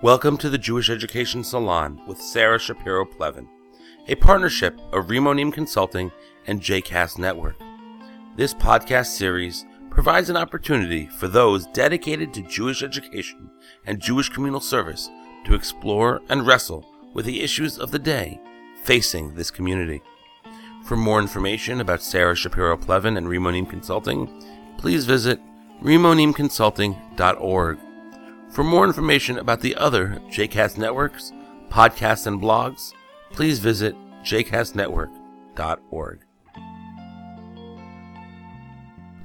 Welcome to the Jewish Education Salon with Sarah Shapiro Plevin, a partnership of Rimonim Consulting and JCast Network. This podcast series provides an opportunity for those dedicated to Jewish education and Jewish communal service to explore and wrestle with the issues of the day facing this community. For more information about Sarah Shapiro Plevin and Rimonim Consulting, please visit rimonimconsulting.org. For more information about the other JCast networks, podcasts, and blogs, please visit jcastnetwork.org.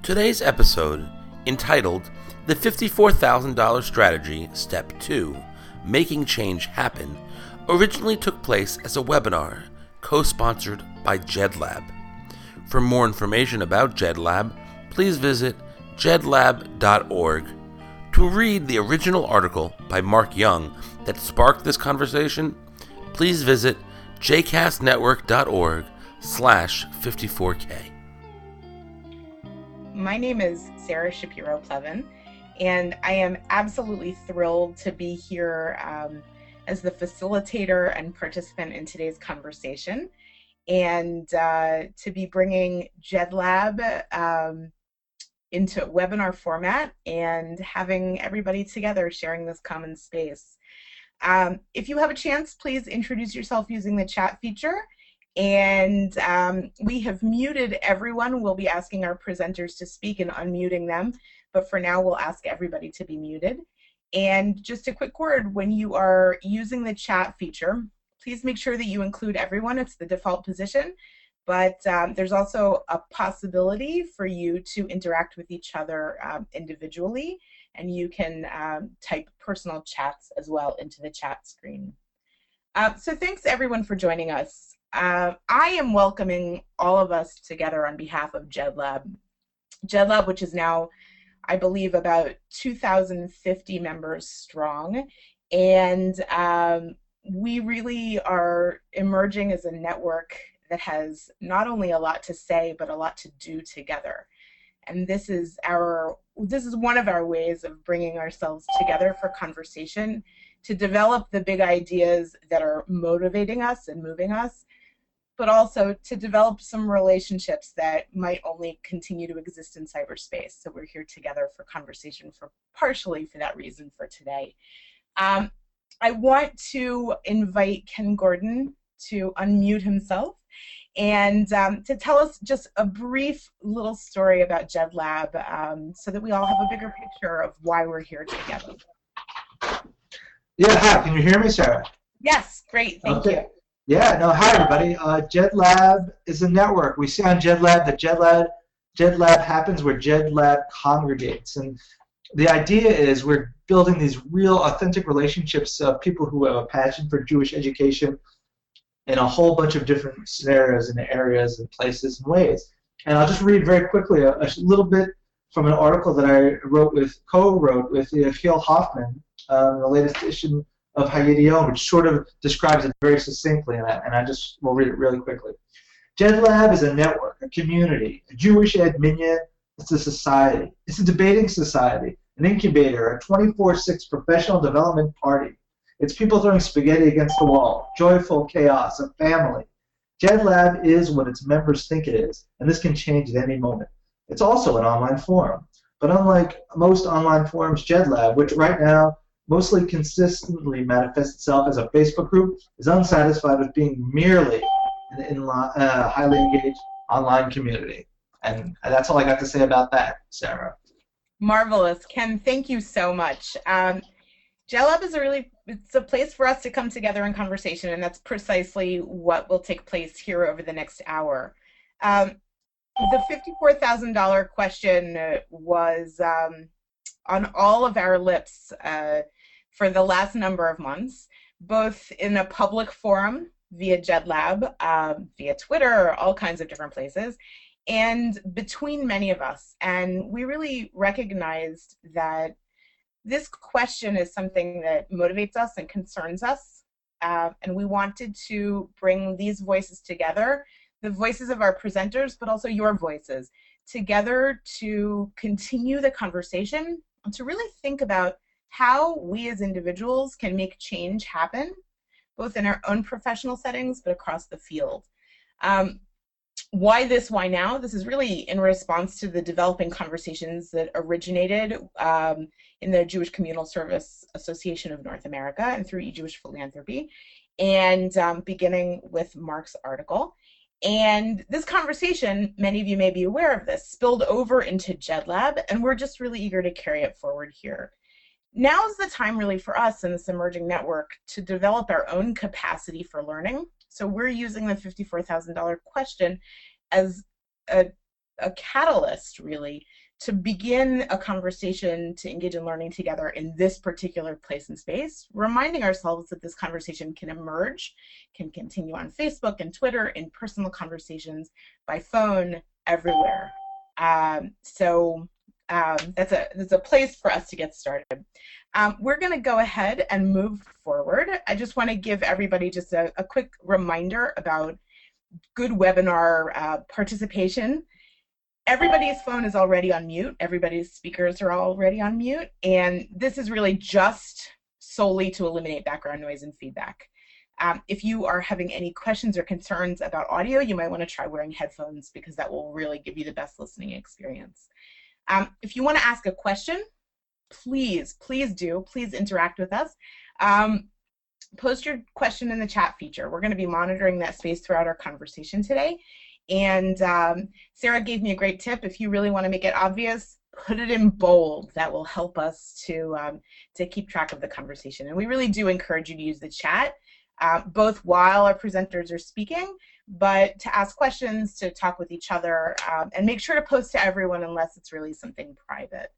Today's episode, entitled The $54,000 Strategy Step 2 Making Change Happen, originally took place as a webinar co sponsored by JedLab. For more information about JedLab, please visit jedlab.org to read the original article by Mark Young that sparked this conversation, please visit jcastnetwork.org slash 54k. My name is Sarah Shapiro Plevin, and I am absolutely thrilled to be here um, as the facilitator and participant in today's conversation and uh, to be bringing JedLab um, into webinar format and having everybody together sharing this common space. Um, if you have a chance, please introduce yourself using the chat feature. And um, we have muted everyone. We'll be asking our presenters to speak and unmuting them. But for now, we'll ask everybody to be muted. And just a quick word, when you are using the chat feature, please make sure that you include everyone. It's the default position but um, there's also a possibility for you to interact with each other um, individually and you can um, type personal chats as well into the chat screen. Uh, so thanks everyone for joining us. Uh, I am welcoming all of us together on behalf of JedLab. JedLab, which is now, I believe, about 2,050 members strong, and um, we really are emerging as a network that has not only a lot to say but a lot to do together. And this is our this is one of our ways of bringing ourselves together for conversation to develop the big ideas that are motivating us and moving us, but also to develop some relationships that might only continue to exist in cyberspace. So we're here together for conversation for partially for that reason for today. Um, I want to invite Ken Gordon to unmute himself and um, to tell us just a brief little story about JedLab um, so that we all have a bigger picture of why we're here together. Yeah, hi, can you hear me, Sarah? Yes, great, thank okay. you. Yeah, no, hi everybody. Uh, JedLab is a network. We see on JedLab that JedLab, JedLab happens where JedLab congregates. And the idea is we're building these real authentic relationships of people who have a passion for Jewish education, in a whole bunch of different scenarios and areas and places and ways. And I'll just read very quickly a, a little bit from an article that I wrote with, co-wrote with Yechiel Hoffman, um, the latest edition of HaYidion, which sort of describes it very succinctly, and I, and I just will read it really quickly. JedLab is a network, a community, a Jewish ed minyan. It's a society. It's a debating society, an incubator, a 24/6 professional development party, it's people throwing spaghetti against the wall, joyful chaos, a family. JedLab is what its members think it is, and this can change at any moment. It's also an online forum. But unlike most online forums, JedLab, which right now mostly consistently manifests itself as a Facebook group, is unsatisfied with being merely an in, uh, highly engaged online community. And that's all I got to say about that, Sarah. Marvelous. Ken, thank you so much. Um, JedLab is a really it's a place for us to come together in conversation, and that's precisely what will take place here over the next hour. Um, the $54,000 question was um, on all of our lips uh, for the last number of months, both in a public forum via JedLab, um, via Twitter, all kinds of different places, and between many of us. And we really recognized that this question is something that motivates us and concerns us, uh, and we wanted to bring these voices together, the voices of our presenters, but also your voices, together to continue the conversation and to really think about how we as individuals can make change happen, both in our own professional settings, but across the field. Um, why this, why now? This is really in response to the developing conversations that originated um, in the Jewish Communal Service Association of North America and through eJewish Philanthropy, and um, beginning with Mark's article. And this conversation, many of you may be aware of this, spilled over into JedLab, and we're just really eager to carry it forward here. Now is the time really for us in this emerging network to develop our own capacity for learning. So we're using the $54,000 question as a, a catalyst really to begin a conversation to engage in learning together in this particular place and space, reminding ourselves that this conversation can emerge, can continue on Facebook and Twitter in personal conversations, by phone, everywhere. Um, so um, that's a that's a place for us to get started. Um, we're going to go ahead and move forward. I just want to give everybody just a, a quick reminder about good webinar uh, participation everybody's phone is already on mute. Everybody's speakers are already on mute. And this is really just solely to eliminate background noise and feedback. Um, if you are having any questions or concerns about audio, you might want to try wearing headphones because that will really give you the best listening experience. Um, if you want to ask a question, please, please do. Please interact with us. Um, post your question in the chat feature. We're going to be monitoring that space throughout our conversation today. And um, Sarah gave me a great tip. If you really want to make it obvious, put it in bold. That will help us to um, to keep track of the conversation. And we really do encourage you to use the chat, uh, both while our presenters are speaking, but to ask questions, to talk with each other, um, and make sure to post to everyone unless it's really something private.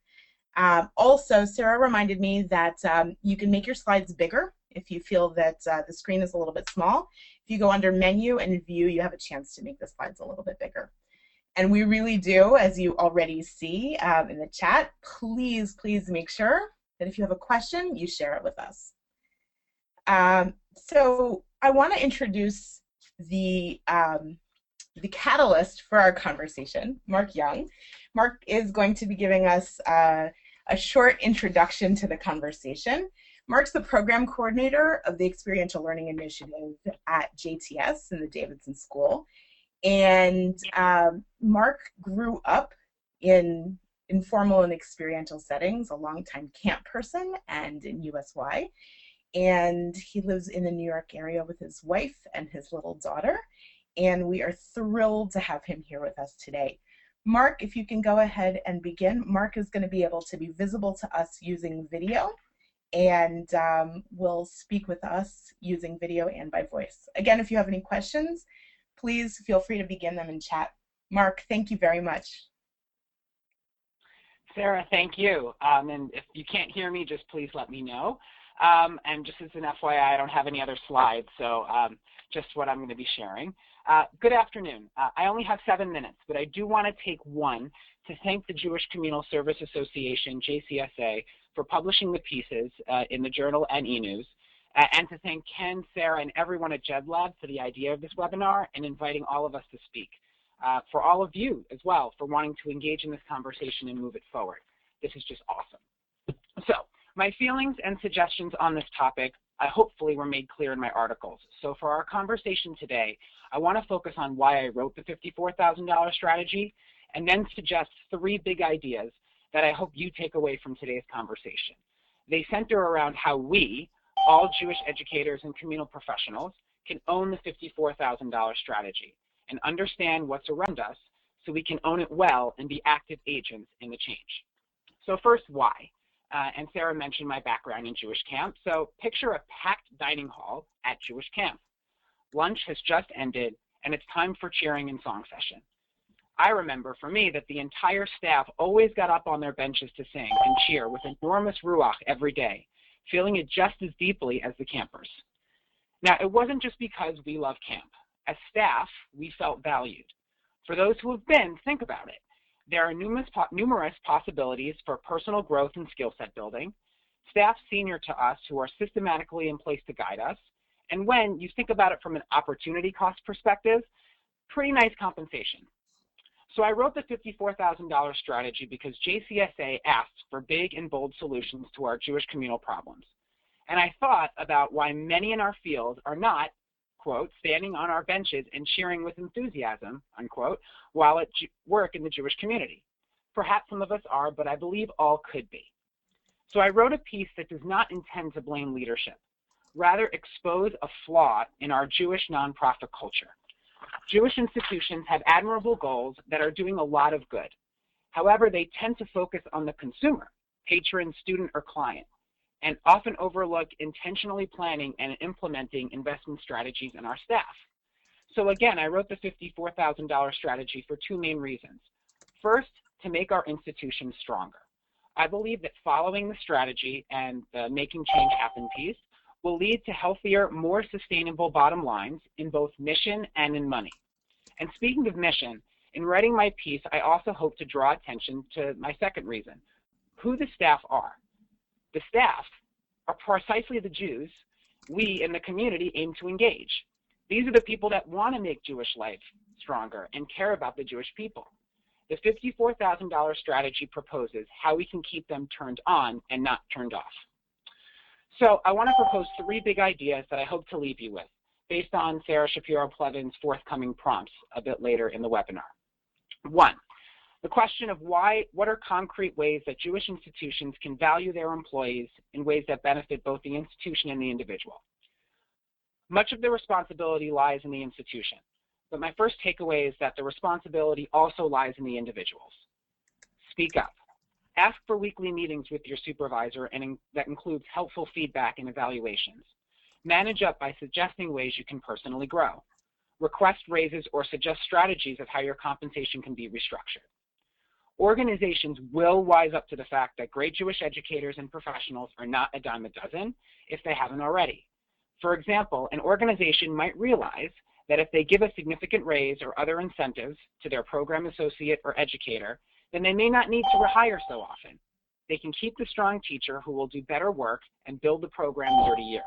Um, also, Sarah reminded me that um, you can make your slides bigger if you feel that uh, the screen is a little bit small. If you go under menu and view, you have a chance to make the slides a little bit bigger. And we really do, as you already see um, in the chat, please, please make sure that if you have a question, you share it with us. Um, so I want to introduce the, um, the catalyst for our conversation, Mark Young. Mark is going to be giving us uh, a short introduction to the conversation. Mark's the program coordinator of the Experiential Learning Initiative at JTS in the Davidson School. And um, Mark grew up in informal and experiential settings, a longtime camp person, and in USY. And he lives in the New York area with his wife and his little daughter. And we are thrilled to have him here with us today. Mark, if you can go ahead and begin. Mark is going to be able to be visible to us using video and um, will speak with us using video and by voice. Again, if you have any questions, please feel free to begin them in chat. Mark, thank you very much. Sarah, thank you. Um, and if you can't hear me, just please let me know. Um, and just as an FYI, I don't have any other slides, so um, just what I'm going to be sharing. Uh, good afternoon. Uh, I only have seven minutes, but I do want to take one to thank the Jewish Communal Service Association, JCSA, for publishing the pieces uh, in the journal and e-news, uh, and to thank Ken, Sarah, and everyone at JedLab for the idea of this webinar and inviting all of us to speak. Uh, for all of you as well for wanting to engage in this conversation and move it forward. This is just awesome. So my feelings and suggestions on this topic I hopefully were made clear in my articles. So for our conversation today, I want to focus on why I wrote the $54,000 strategy and then suggest three big ideas that I hope you take away from today's conversation. They center around how we, all Jewish educators and communal professionals, can own the $54,000 strategy and understand what's around us so we can own it well and be active agents in the change. So first, why? Uh, and Sarah mentioned my background in Jewish camp. So picture a packed dining hall at Jewish camp. Lunch has just ended, and it's time for cheering and song session. I remember for me that the entire staff always got up on their benches to sing and cheer with enormous ruach every day, feeling it just as deeply as the campers. Now, it wasn't just because we love camp. As staff, we felt valued. For those who have been, think about it. There are numerous, numerous possibilities for personal growth and skill set building, staff senior to us who are systematically in place to guide us, and when you think about it from an opportunity cost perspective, pretty nice compensation. So I wrote the $54,000 strategy because JCSA asks for big and bold solutions to our Jewish communal problems. And I thought about why many in our field are not, quote, standing on our benches and cheering with enthusiasm, unquote, while at work in the Jewish community. Perhaps some of us are, but I believe all could be. So I wrote a piece that does not intend to blame leadership, rather expose a flaw in our Jewish nonprofit culture. Jewish institutions have admirable goals that are doing a lot of good. However, they tend to focus on the consumer, patron, student, or client, and often overlook intentionally planning and implementing investment strategies in our staff. So again, I wrote the $54,000 strategy for two main reasons. First, to make our institutions stronger. I believe that following the strategy and the making change happen piece will lead to healthier, more sustainable bottom lines in both mission and in money. And speaking of mission, in writing my piece, I also hope to draw attention to my second reason, who the staff are. The staff are precisely the Jews we in the community aim to engage. These are the people that want to make Jewish life stronger and care about the Jewish people. The $54,000 strategy proposes how we can keep them turned on and not turned off. So I want to propose three big ideas that I hope to leave you with based on Sarah Shapiro-Plevin's forthcoming prompts a bit later in the webinar. One, the question of why, what are concrete ways that Jewish institutions can value their employees in ways that benefit both the institution and the individual? Much of the responsibility lies in the institution, but my first takeaway is that the responsibility also lies in the individuals. Speak up. Ask for weekly meetings with your supervisor and that includes helpful feedback and evaluations. Manage up by suggesting ways you can personally grow. Request raises or suggest strategies of how your compensation can be restructured. Organizations will wise up to the fact that great Jewish educators and professionals are not a dime a dozen if they haven't already. For example, an organization might realize that if they give a significant raise or other incentives to their program associate or educator, then they may not need to rehire so often. They can keep the strong teacher who will do better work and build the program year to year.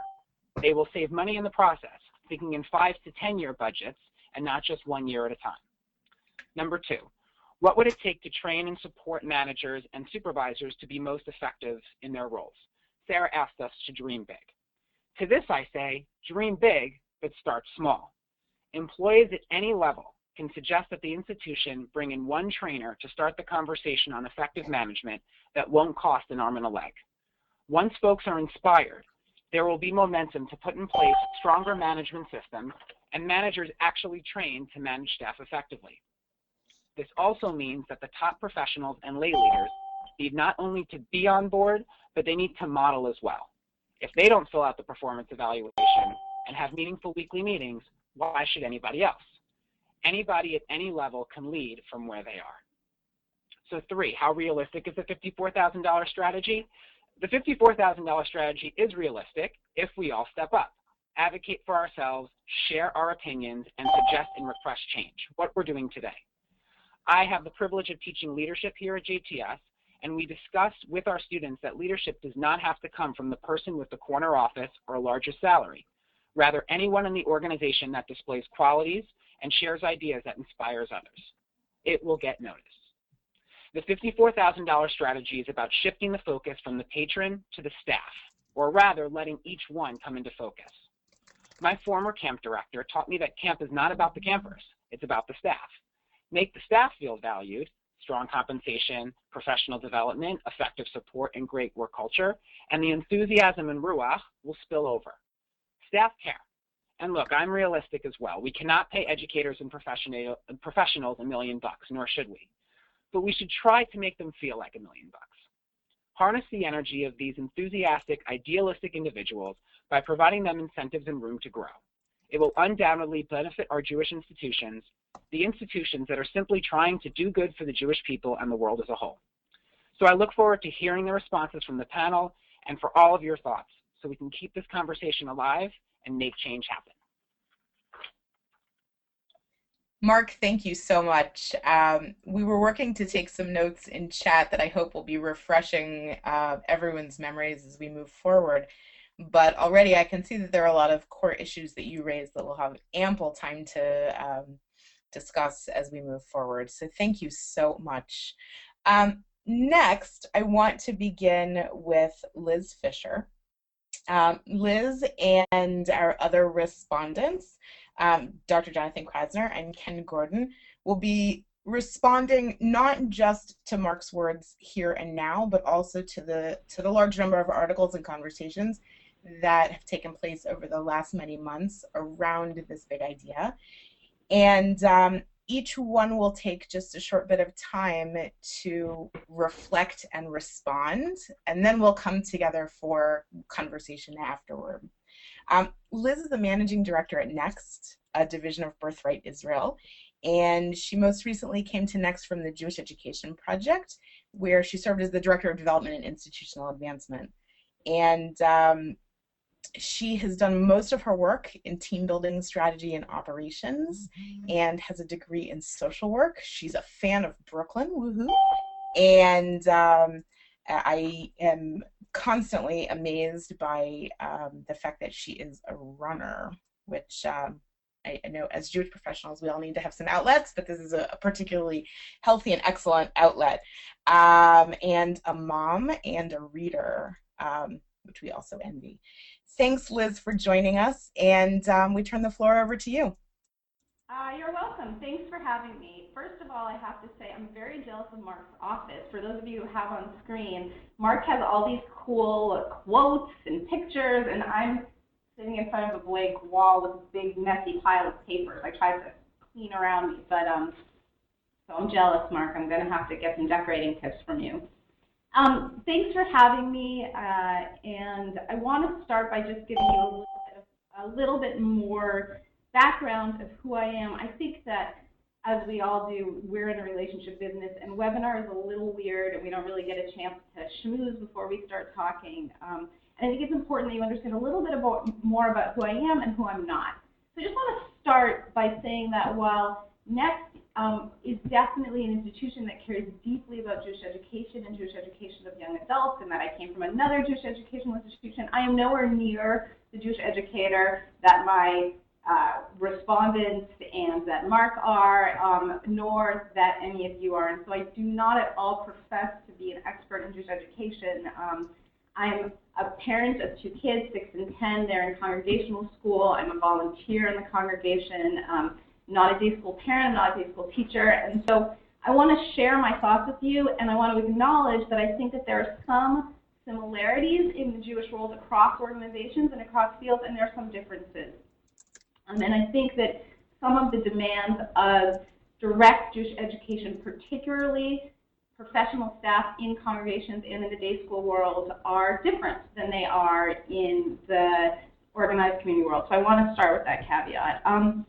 They will save money in the process, thinking in five to 10 year budgets and not just one year at a time. Number two, what would it take to train and support managers and supervisors to be most effective in their roles? Sarah asked us to dream big. To this I say, dream big, but start small. Employees at any level can suggest that the institution bring in one trainer to start the conversation on effective management that won't cost an arm and a leg. Once folks are inspired, there will be momentum to put in place stronger management systems and managers actually trained to manage staff effectively. This also means that the top professionals and lay leaders need not only to be on board, but they need to model as well. If they don't fill out the performance evaluation and have meaningful weekly meetings, why should anybody else? Anybody at any level can lead from where they are. So three, how realistic is the $54,000 strategy? The $54,000 strategy is realistic if we all step up, advocate for ourselves, share our opinions, and suggest and request change, what we're doing today. I have the privilege of teaching leadership here at JTS, and we discussed with our students that leadership does not have to come from the person with the corner office or a larger salary. Rather, anyone in the organization that displays qualities and shares ideas that inspires others. It will get noticed. The $54,000 strategy is about shifting the focus from the patron to the staff, or rather letting each one come into focus. My former camp director taught me that camp is not about the campers, it's about the staff. Make the staff feel valued, strong compensation, professional development, effective support, and great work culture, and the enthusiasm and ruach will spill over. Staff care. And look, I'm realistic as well. We cannot pay educators and professionals a million bucks, nor should we. But we should try to make them feel like a million bucks. Harness the energy of these enthusiastic, idealistic individuals by providing them incentives and room to grow. It will undoubtedly benefit our Jewish institutions, the institutions that are simply trying to do good for the Jewish people and the world as a whole. So I look forward to hearing the responses from the panel and for all of your thoughts so we can keep this conversation alive and make change happen. Mark, thank you so much. Um, we were working to take some notes in chat that I hope will be refreshing uh, everyone's memories as we move forward. But already I can see that there are a lot of core issues that you raised that we'll have ample time to um, discuss as we move forward. So thank you so much. Um, next, I want to begin with Liz Fisher. Um, Liz and our other respondents, um, Dr. Jonathan Krasner and Ken Gordon, will be responding not just to Mark's words here and now, but also to the to the large number of articles and conversations that have taken place over the last many months around this big idea. And um, each one will take just a short bit of time to reflect and respond, and then we'll come together for conversation afterward. Um, Liz is the managing director at Next, a division of Birthright Israel, and she most recently came to Next from the Jewish Education Project, where she served as the director of development and institutional advancement. And um, she has done most of her work in team building strategy and operations mm-hmm. and has a degree in social work. She's a fan of Brooklyn, woohoo. And um, I am constantly amazed by um, the fact that she is a runner, which um, I, I, know as Jewish professionals we all need to have some outlets, but this is a, a particularly healthy and excellent outlet. Um, and a mom and a reader, um, which we also envy. Thanks, Liz, for joining us, and um, we turn the floor over to you. Uh, you're welcome. Thanks for having me. First of all, I have to say I'm very jealous of Mark's office. For those of you who have on screen, Mark has all these cool quotes and pictures, and I'm sitting in front of a blank wall with a big messy pile of papers. I tried to clean around me, but um, so I'm jealous, Mark. I'm going to have to get some decorating tips from you. Um, thanks for having me, uh, and I want to start by just giving you a little, bit of, a little bit more background of who I am. I think that, as we all do, we're in a relationship business, and webinar is a little weird, and we don't really get a chance to schmooze before we start talking. Um, and I think it's important that you understand a little bit about, more about who I am and who I'm not. So I just want to start by saying that while Next um, is definitely an institution that cares deeply about Jewish education and Jewish education of young adults, and that I came from another Jewish educational institution. I am nowhere near the Jewish educator that my uh, respondents and that Mark are, um, nor that any of you are. And so I do not at all profess to be an expert in Jewish education. Um, I'm a parent of two kids, six and 10. They're in congregational school. I'm a volunteer in the congregation. Um, not a day school parent, I'm not a day school teacher. And so I want to share my thoughts with you, and I want to acknowledge that I think that there are some similarities in the Jewish roles across organizations and across fields, and there are some differences. Um, and I think that some of the demands of direct Jewish education, particularly professional staff in congregations and in the day school world, are different than they are in the organized community world. So I want to start with that caveat. Um,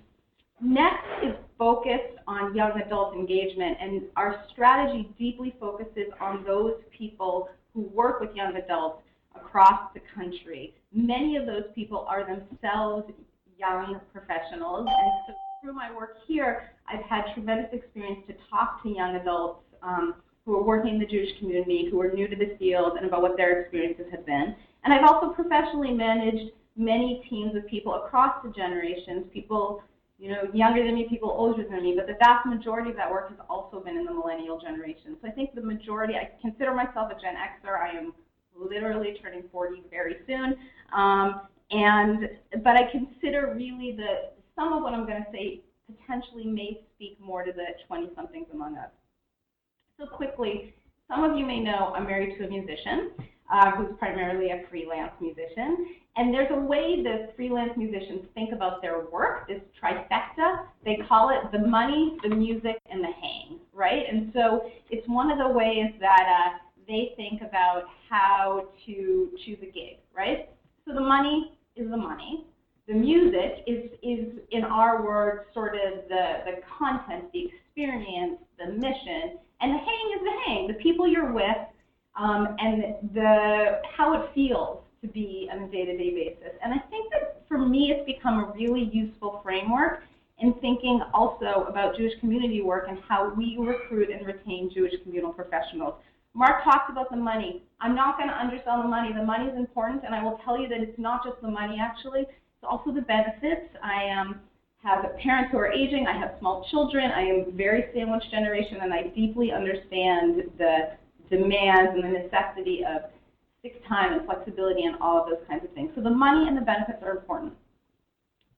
Next is focused on young adult engagement, and our strategy deeply focuses on those people who work with young adults across the country. Many of those people are themselves young professionals, and so through my work here, I've had tremendous experience to talk to young adults um, who are working in the Jewish community, who are new to the field, and about what their experiences have been. And I've also professionally managed many teams of people across the generations, people you know, younger than me, people older than me, but the vast majority of that work has also been in the millennial generation. So I think the majority, I consider myself a Gen Xer. I am literally turning 40 very soon. Um, and, but I consider really the, some of what I'm going to say potentially may speak more to the 20 somethings among us. So quickly, some of you may know I'm married to a musician uh, who's primarily a freelance musician. And there's a way that freelance musicians think about their work, this trifecta. They call it the money, the music, and the hang, right? And so it's one of the ways that uh, they think about how to choose a gig, right? So the money is the money. The music is, is in our words, sort of the, the content, the experience, the mission. And the hang is the hang, the people you're with, um, and the how it feels to be on a day-to-day basis. And I think that for me, it's become a really useful framework in thinking also about Jewish community work and how we recruit and retain Jewish communal professionals. Mark talked about the money. I'm not going to undersell the money. The money is important, and I will tell you that it's not just the money, actually. It's also the benefits. I um, have parents who are aging. I have small children. I am very sandwich generation, and I deeply understand the demands and the necessity of sick time and flexibility and all of those kinds of things. So the money and the benefits are important.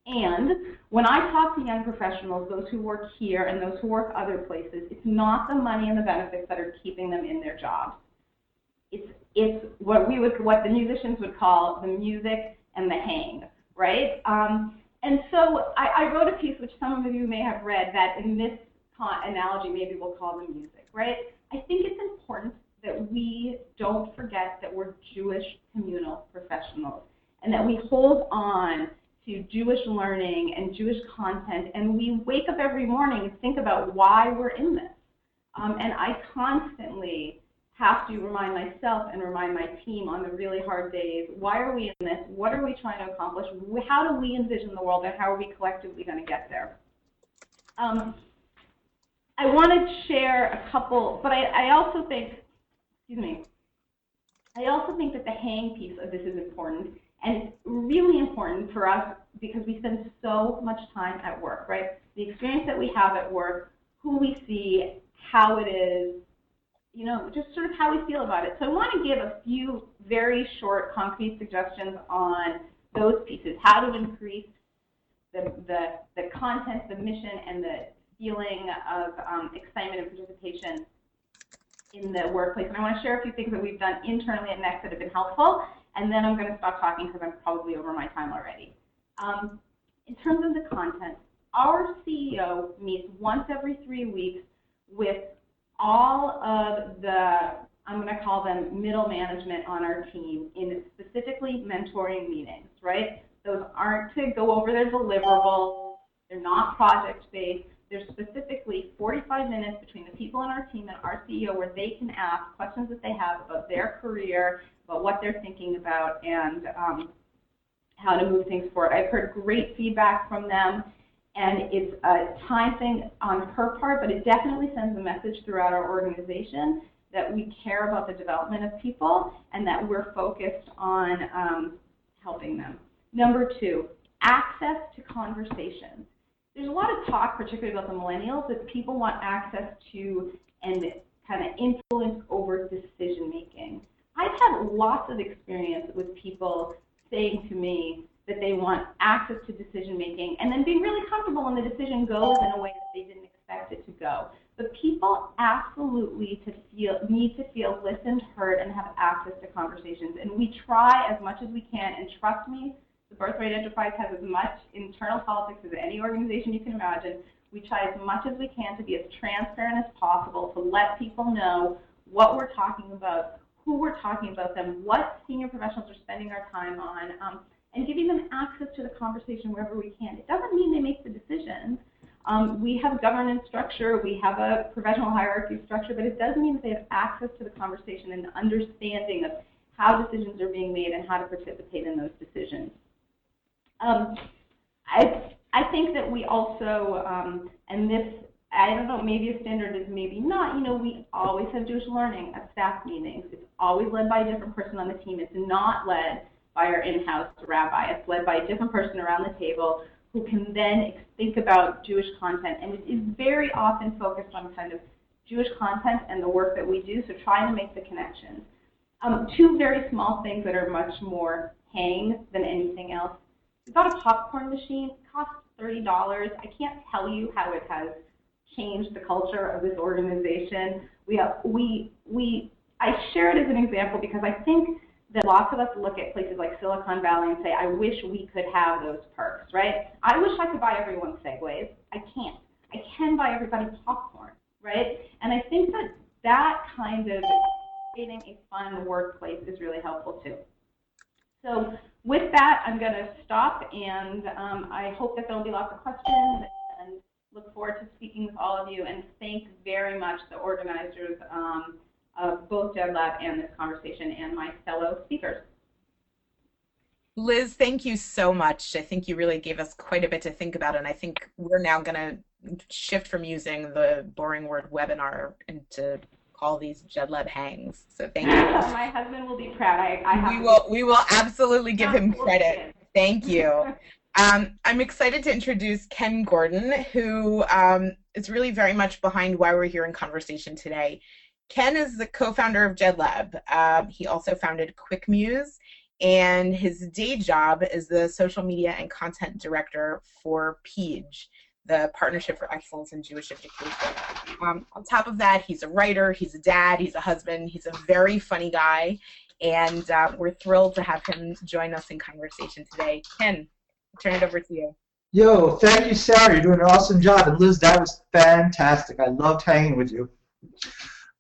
And when I talk to young professionals, those who work here and those who work other places, it's not the money and the benefits that are keeping them in their jobs. It's it's what we would what the musicians would call the music and the hang, right? Um, and so I, I wrote a piece which some of you may have read that in this analogy maybe we'll call the music, right? I think it's important that we don't forget that we're Jewish communal professionals and that we hold on to Jewish learning and Jewish content, and we wake up every morning and think about why we're in this. Um, and I constantly have to remind myself and remind my team on the really hard days, why are we in this? What are we trying to accomplish? How do we envision the world, and how are we collectively going to get there? Um, I want to share a couple, but I, I also think, excuse me, I also think that the hang piece of this is important, and really important for us because we spend so much time at work, right? The experience that we have at work, who we see, how it is, you know, just sort of how we feel about it. So I want to give a few very short, concrete suggestions on those pieces, how to increase the, the, the content, the mission, and the feeling of um, excitement and participation in the workplace. And I want to share a few things that we've done internally at Next that have been helpful, and then I'm going to stop talking because I'm probably over my time already. Um, in terms of the content, our CEO meets once every three weeks with all of the, I'm going to call them middle management on our team in specifically mentoring meetings, right? Those aren't to go over their deliverables. They're not project-based. There's specifically 45 minutes between the people on our team and our CEO where they can ask questions that they have about their career, about what they're thinking about, and um, how to move things forward. I've heard great feedback from them and it's a time thing on her part, but it definitely sends a message throughout our organization that we care about the development of people and that we're focused on um, helping them. Number two, access to conversations. There's a lot of talk, particularly about the millennials, that people want access to and kind of influence over decision making. I've had lots of experience with people saying to me, that they want access to decision making, and then being really comfortable when the decision goes in a way that they didn't expect it to go. But people absolutely to feel need to feel listened, heard, and have access to conversations. And we try as much as we can. And trust me, the Birthright Enterprise has as much internal politics as any organization you can imagine. We try as much as we can to be as transparent as possible to let people know what we're talking about, who we're talking about them, what senior professionals are spending our time on. Um, and giving them access to the conversation wherever we can. It doesn't mean they make the decisions. Um, we have governance structure, we have a professional hierarchy structure, but it does mean that they have access to the conversation and understanding of how decisions are being made and how to participate in those decisions. Um, I, I think that we also, um, and this, I don't know, maybe a standard is maybe not, you know, we always have Jewish learning at staff meetings. It's always led by a different person on the team. It's not led by our in-house rabbi. It's led by a different person around the table who can then think about Jewish content, and it is very often focused on kind of Jewish content and the work that we do, so trying to make the connections. Um, two very small things that are much more hang than anything else. We got a popcorn machine, it costs $30. I can't tell you how it has changed the culture of this organization. We, have, we, we, I share it as an example because I think that lots of us look at places like Silicon Valley and say, I wish we could have those perks, right? I wish I could buy everyone Segways. I can't. I can buy everybody popcorn, right? And I think that that kind of creating a fun workplace is really helpful too. So with that, I'm going to stop, and um, I hope that there will be lots of questions, and look forward to speaking with all of you, and thank very much the organizers um, of both JedLab and this conversation and my fellow speakers. Liz, thank you so much. I think you really gave us quite a bit to think about, and I think we're now going to shift from using the boring word webinar and to call these JedLab hangs. So thank you. My husband will be proud. I, I we will we will absolutely give him credit. Thank you. Um, I'm excited to introduce Ken Gordon, who um, is really very much behind why we're here in conversation today. Ken is the co-founder of JedLab. Uh, he also founded QuickMuse, and his day job is the social media and content director for PEJE, the Partnership for Excellence in Jewish Education. Um, on top of that, he's a writer, he's a dad, he's a husband, he's a very funny guy, and uh, we're thrilled to have him join us in conversation today. Ken, I'll turn it over to you. Yo, thank you, Sarah. You're doing an awesome job. And Liz, that was fantastic. I loved hanging with you.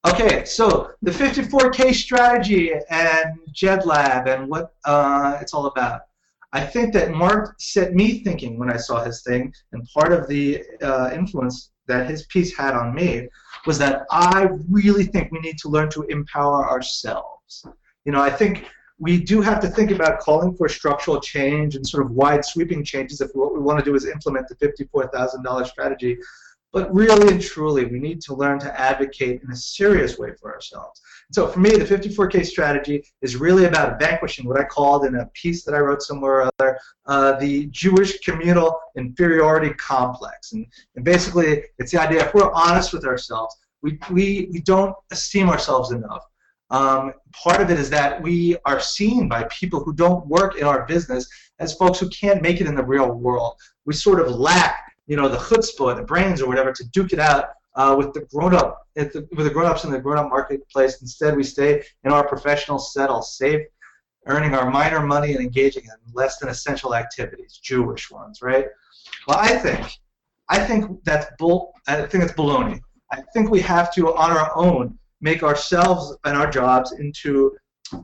Okay, so the 54K strategy and JED Lab and what uh, it's all about. I think that Mark set me thinking when I saw his thing, and part of the uh, influence that his piece had on me was that I really think we need to learn to empower ourselves. You know, I think we do have to think about calling for structural change and sort of wide sweeping changes if what we want to do is implement the $54,000 strategy. But really and truly, we need to learn to advocate in a serious way for ourselves. So for me, the 54K strategy is really about vanquishing what I called in a piece that I wrote somewhere or other, uh, the Jewish communal inferiority complex. And, and basically, it's the idea if we're honest with ourselves, we, we, we don't esteem ourselves enough. Um, part of it is that we are seen by people who don't work in our business as folks who can't make it in the real world. We sort of lack, you know, the chutzpah, the brains, or whatever, to duke it out uh, with the grown-up, the, with the grown-ups in the grown-up marketplace. Instead, we stay in our professional settle, safe, earning our minor money and engaging in less than essential activities, Jewish ones, right? Well, I think, I think that's bull. I think that's baloney. I think we have to, on our own, make ourselves and our jobs into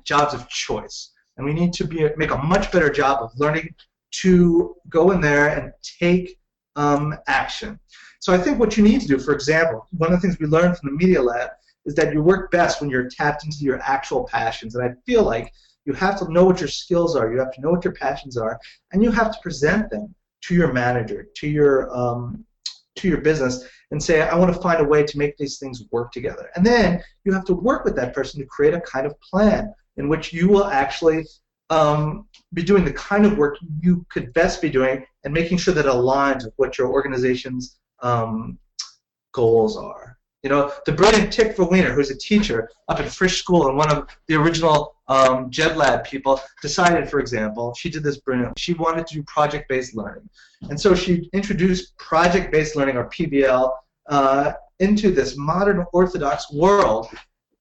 jobs of choice. And we need to be make a much better job of learning to go in there and take um, action. So I think what you need to do, for example, one of the things we learned from the Media Lab is that you work best when you're tapped into your actual passions. And I feel like you have to know what your skills are, you have to know what your passions are, and you have to present them to your manager, to your um, to your business and say, I want to find a way to make these things work together. And then you have to work with that person to create a kind of plan in which you will actually um, be doing the kind of work you could best be doing and making sure that it aligns with what your organization's um, goals are. You know, the brilliant Tikva Wiener, who's a teacher up at Frisch School and one of the original um, JedLab people, decided, for example, she did this brilliant. She wanted to do project-based learning, and so she introduced project-based learning, or PBL, uh, into this modern Orthodox world,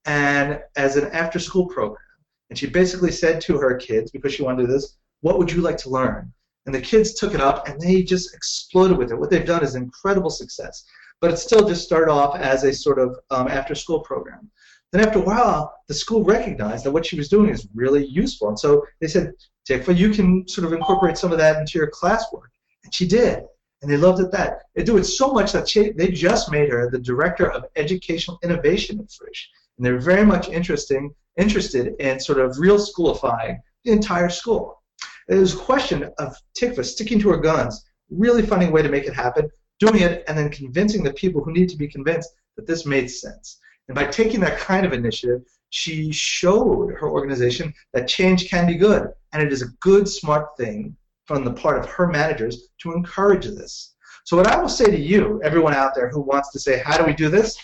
and as an after-school program. And she basically said to her kids, because she wanted to do this, "What would you like to learn?" And the kids took it up, and they just exploded with it. What they've done is incredible success but it still just started off as a sort of um, after school program. Then after a while, the school recognized that what she was doing is really useful. And so they said, Tikva, you can sort of incorporate some of that into your classwork. And she did. And they loved it that. They do it so much that she, they just made her the director of educational innovation at Frisch. And they're very much interesting, interested in sort of real schoolifying the entire school. It was a question of Tikva sticking to her guns, really finding a way to make it happen, doing it and then convincing the people who need to be convinced that this made sense. And by taking that kind of initiative, she showed her organization that change can be good, and it is a good, smart thing from the part of her managers to encourage this. So, what I will say to you, everyone out there who wants to say, How do we do this?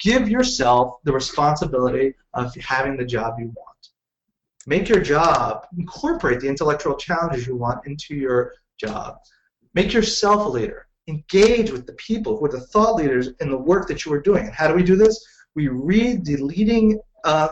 Give yourself the responsibility of having the job you want. Make your job, incorporate the intellectual challenges you want into your job. Make yourself a leader engage with the people who are the thought leaders in the work that you are doing. And how do we do this? We read the leading, uh,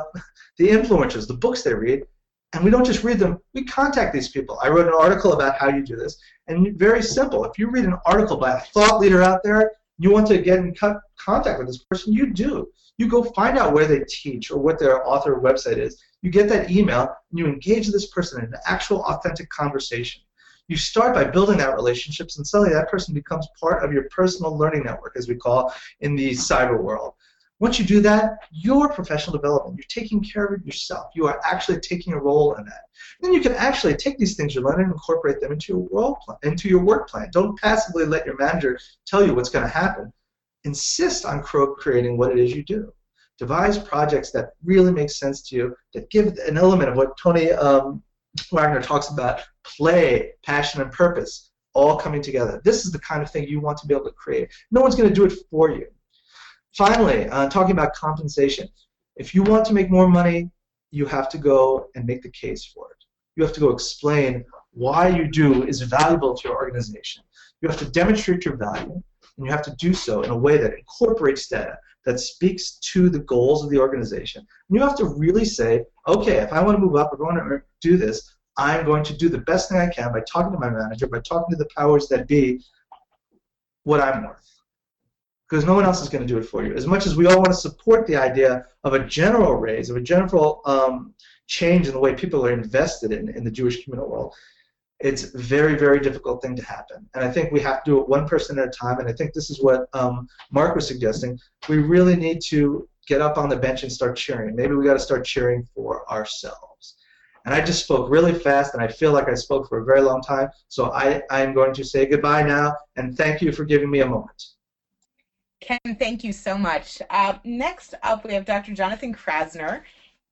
the influencers, the books they read, and we don't just read them, we contact these people. I wrote an article about how you do this, and very simple. If you read an article by a thought leader out there, you want to get in contact with this person, you do. You go find out where they teach or what their author website is. You get that email, and you engage this person in an actual authentic conversation you start by building that relationships and suddenly that person becomes part of your personal learning network as we call in the cyber world once you do that your professional development you're taking care of it yourself you are actually taking a role in that then you can actually take these things you're learning and incorporate them into your role plan, into your work plan don't passively let your manager tell you what's going to happen insist on creating what it is you do devise projects that really make sense to you that give an element of what tony um, Wagner talks about play, passion, and purpose. all coming together. This is the kind of thing you want to be able to create. No one's going to do it for you. Finally, uh, talking about compensation. If you want to make more money, you have to go and make the case for it. You have to go explain why you do is valuable to your organization. You have to demonstrate your value, and you have to do so in a way that incorporates data, that speaks to the goals of the organization. And you have to really say, okay, if I want to move up, if I want to do this, I'm going to do the best thing I can by talking to my manager, by talking to the powers that be, what I'm worth. Because no one else is going to do it for you. As much as we all want to support the idea of a general raise, of a general um, change in the way people are invested in, in the Jewish communal world, it's a very, very difficult thing to happen. And I think we have to do it one person at a time. And I think this is what um, Mark was suggesting. We really need to get up on the bench and start cheering. Maybe we got to start cheering for ourselves. And I just spoke really fast, and I feel like I spoke for a very long time. So I, I'm going to say goodbye now, and thank you for giving me a moment. Ken, thank you so much. Uh, next up, we have Dr. Jonathan Krasner.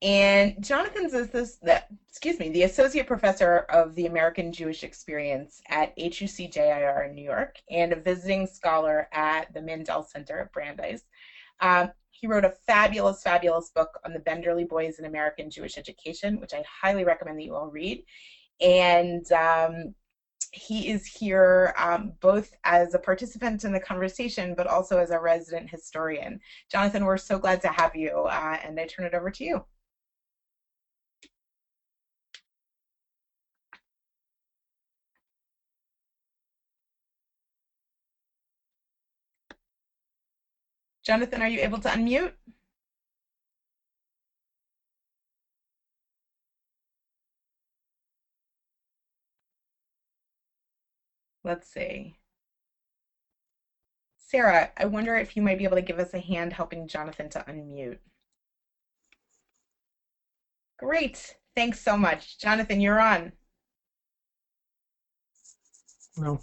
And Jonathan's is this, the, excuse me, the associate professor of the American Jewish Experience at HUC-JIR in New York, and a visiting scholar at the Mandel Center at Brandeis. Um, he wrote a fabulous, fabulous book on the Benderly Boys in American Jewish Education, which I highly recommend that you all read. And um, he is here um, both as a participant in the conversation, but also as a resident historian. Jonathan, we're so glad to have you, uh, and I turn it over to you. Jonathan, are you able to unmute? Let's see. Sarah, I wonder if you might be able to give us a hand helping Jonathan to unmute. Great. Thanks so much. Jonathan, you're on. No.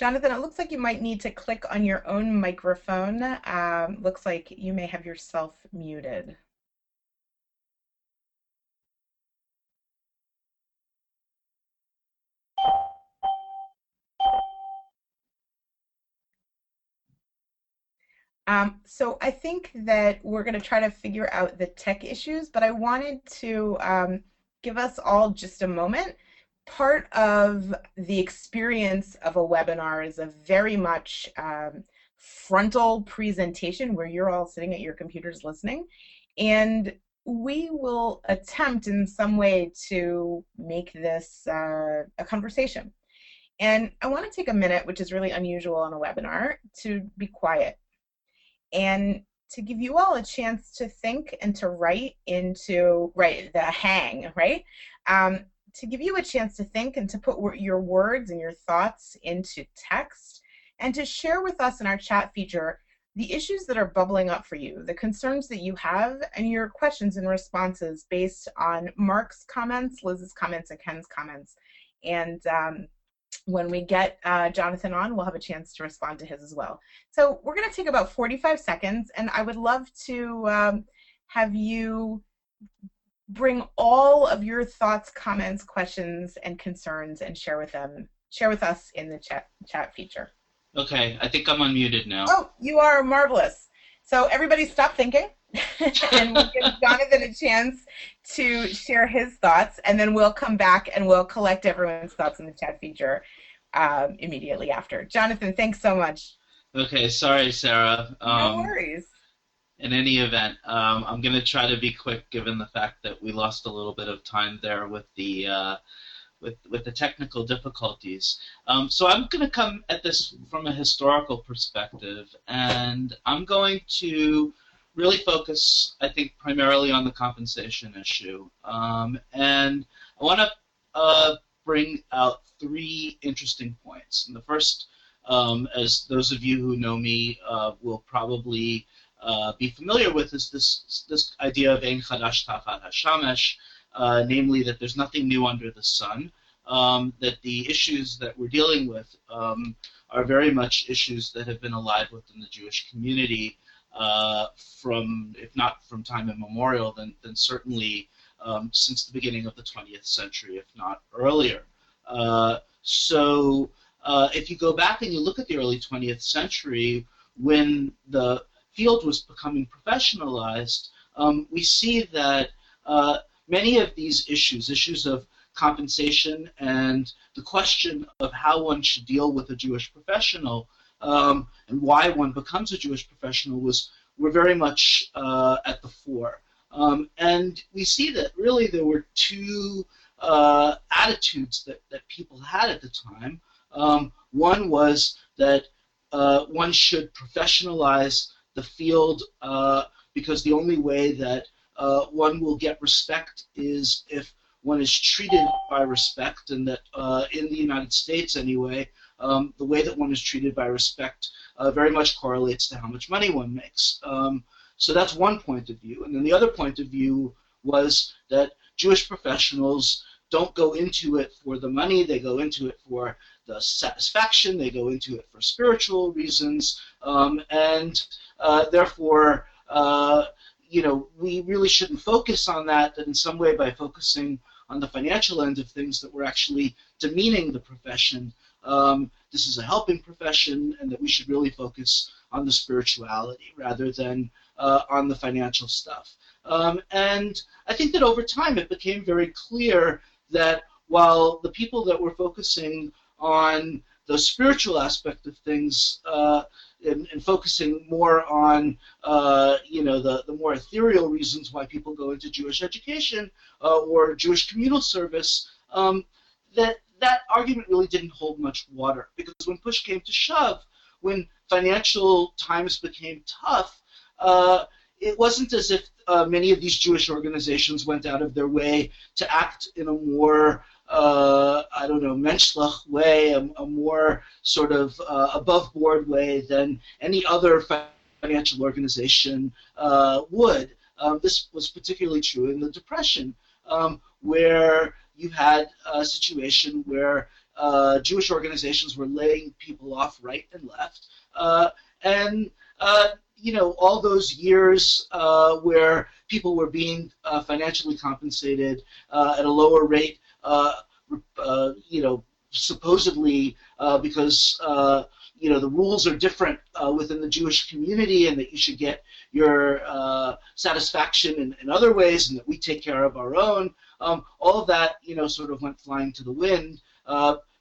Jonathan, it looks like you might need to click on your own microphone. Um, looks like you may have yourself muted. Um, so I think that we're going to try to figure out the tech issues, but I wanted to um, give us all just a moment part of the experience of a webinar is a very much um, frontal presentation where you're all sitting at your computers listening. And we will attempt in some way to make this uh, a conversation. And I want to take a minute, which is really unusual on a webinar, to be quiet and to give you all a chance to think and to write into, right, the hang, right? Um, to give you a chance to think and to put your words and your thoughts into text and to share with us in our chat feature the issues that are bubbling up for you, the concerns that you have, and your questions and responses based on Mark's comments, Liz's comments, and Ken's comments. And um, when we get uh, Jonathan on, we'll have a chance to respond to his as well. So we're going to take about 45 seconds, and I would love to um, have you bring all of your thoughts, comments, questions, and concerns and share with them, share with us in the chat chat feature. Okay, I think I'm unmuted now. Oh, you are marvelous. So everybody stop thinking and we'll give Jonathan a chance to share his thoughts and then we'll come back and we'll collect everyone's thoughts in the chat feature um, immediately after. Jonathan, thanks so much. Okay, sorry, Sarah. Um, no worries in any event, um, I'm going to try to be quick, given the fact that we lost a little bit of time there with the uh, with with the technical difficulties. Um, so I'm going to come at this from a historical perspective, and I'm going to really focus, I think, primarily on the compensation issue. Um, and I want to uh, bring out three interesting points. And the first, um, as those of you who know me uh, will probably uh, be familiar with is this this idea of Ein Chadash Tachat Hashamesh, uh, namely that there's nothing new under the sun, um, that the issues that we're dealing with um, are very much issues that have been alive within the Jewish community uh, from, if not from time immemorial, then, then certainly um, since the beginning of the 20th century, if not earlier. Uh, so uh, if you go back and you look at the early 20th century, when the field was becoming professionalized, um, we see that uh, many of these issues, issues of compensation and the question of how one should deal with a Jewish professional um, and why one becomes a Jewish professional was were very much uh, at the fore. Um, and we see that really there were two uh, attitudes that, that people had at the time. Um, one was that uh, one should professionalize the field uh, because the only way that uh, one will get respect is if one is treated by respect, and that uh, in the United States anyway, um, the way that one is treated by respect uh, very much correlates to how much money one makes. Um, so that's one point of view. And then the other point of view was that Jewish professionals don't go into it for the money, they go into it for the satisfaction, they go into it for spiritual reasons, um, and uh, therefore, uh, you know, we really shouldn't focus on that, that in some way by focusing on the financial end of things that we're actually demeaning the profession. Um, this is a helping profession, and that we should really focus on the spirituality rather than uh, on the financial stuff. Um, and I think that over time it became very clear that while the people that were focusing on the spiritual aspect of things uh, and, and, focusing more on uh, you know the, the more ethereal reasons why people go into Jewish education uh, or Jewish communal service, um, that that argument really didn't hold much water. Because when push came to shove, when financial times became tough, uh, it wasn't as if uh, many of these Jewish organizations went out of their way to act in a more uh, I don't know, menschlich way, a, a more sort of uh, above board way than any other financial organization uh, would. Um, this was particularly true in the Depression, um, where you had a situation where uh, Jewish organizations were laying people off right and left, uh, and uh, you know, all those years uh, where people were being uh, financially compensated uh, at a lower rate, you know, supposedly uh, because you know the rules are different within the Jewish community, and that you should get your satisfaction in, in, other ways, and that we take care of our own. Um, all of that, you know, sort of went flying to the wind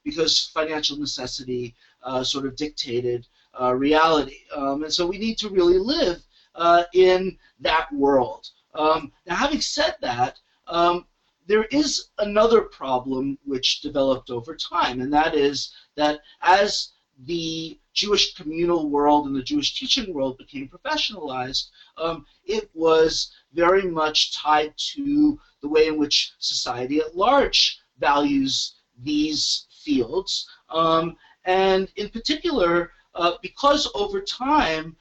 because financial necessity sort of dictated uh, reality. Um, and so we need to really live uh, in that world. Um, now, having said that, um, there is another problem which developed over time, and that is that as the Jewish communal world and the Jewish teaching world became professionalized, um, it was very much tied to the way in which society at large values these fields. Um, and in particular, uh, because over time,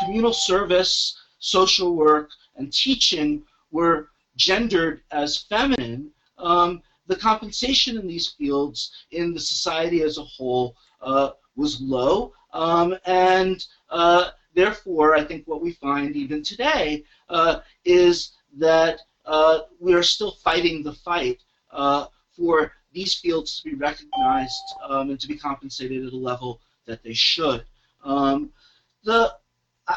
communal service, social work, and teaching were gendered as feminine, um, the compensation in these fields in the society as a whole uh, was low, um, and uh, therefore, I think what we find even today uh, is that uh, we are still fighting the fight uh, for these fields to be recognized um, and to be compensated at a level that they should. Um, the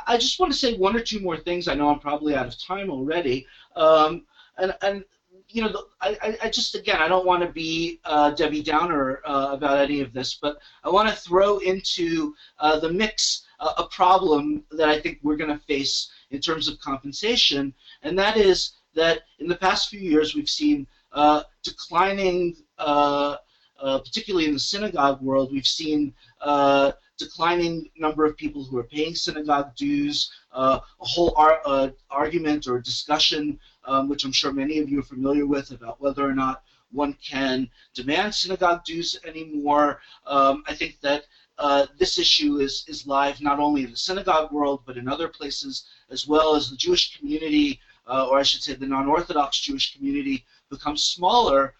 I just want to say one or two more things. I know I'm probably out of time already. Um, and, and you know, I, I just again, I don't want to be uh, Debbie Downer uh, about any of this, but I want to throw into uh, the mix uh, a problem that I think we're going to face in terms of compensation, and that is that in the past few years we've seen uh, declining uh, particularly in the synagogue world, we've seen declining number of people who are paying synagogue dues, uh, a whole ar- uh, argument or discussion, um, which I'm sure many of you are familiar with, about whether or not one can demand synagogue dues anymore. Um, I think that uh, this issue is, is live not only in the synagogue world, but in other places as well as the Jewish community, uh, or I should say the non Orthodox Jewish community, becomes smaller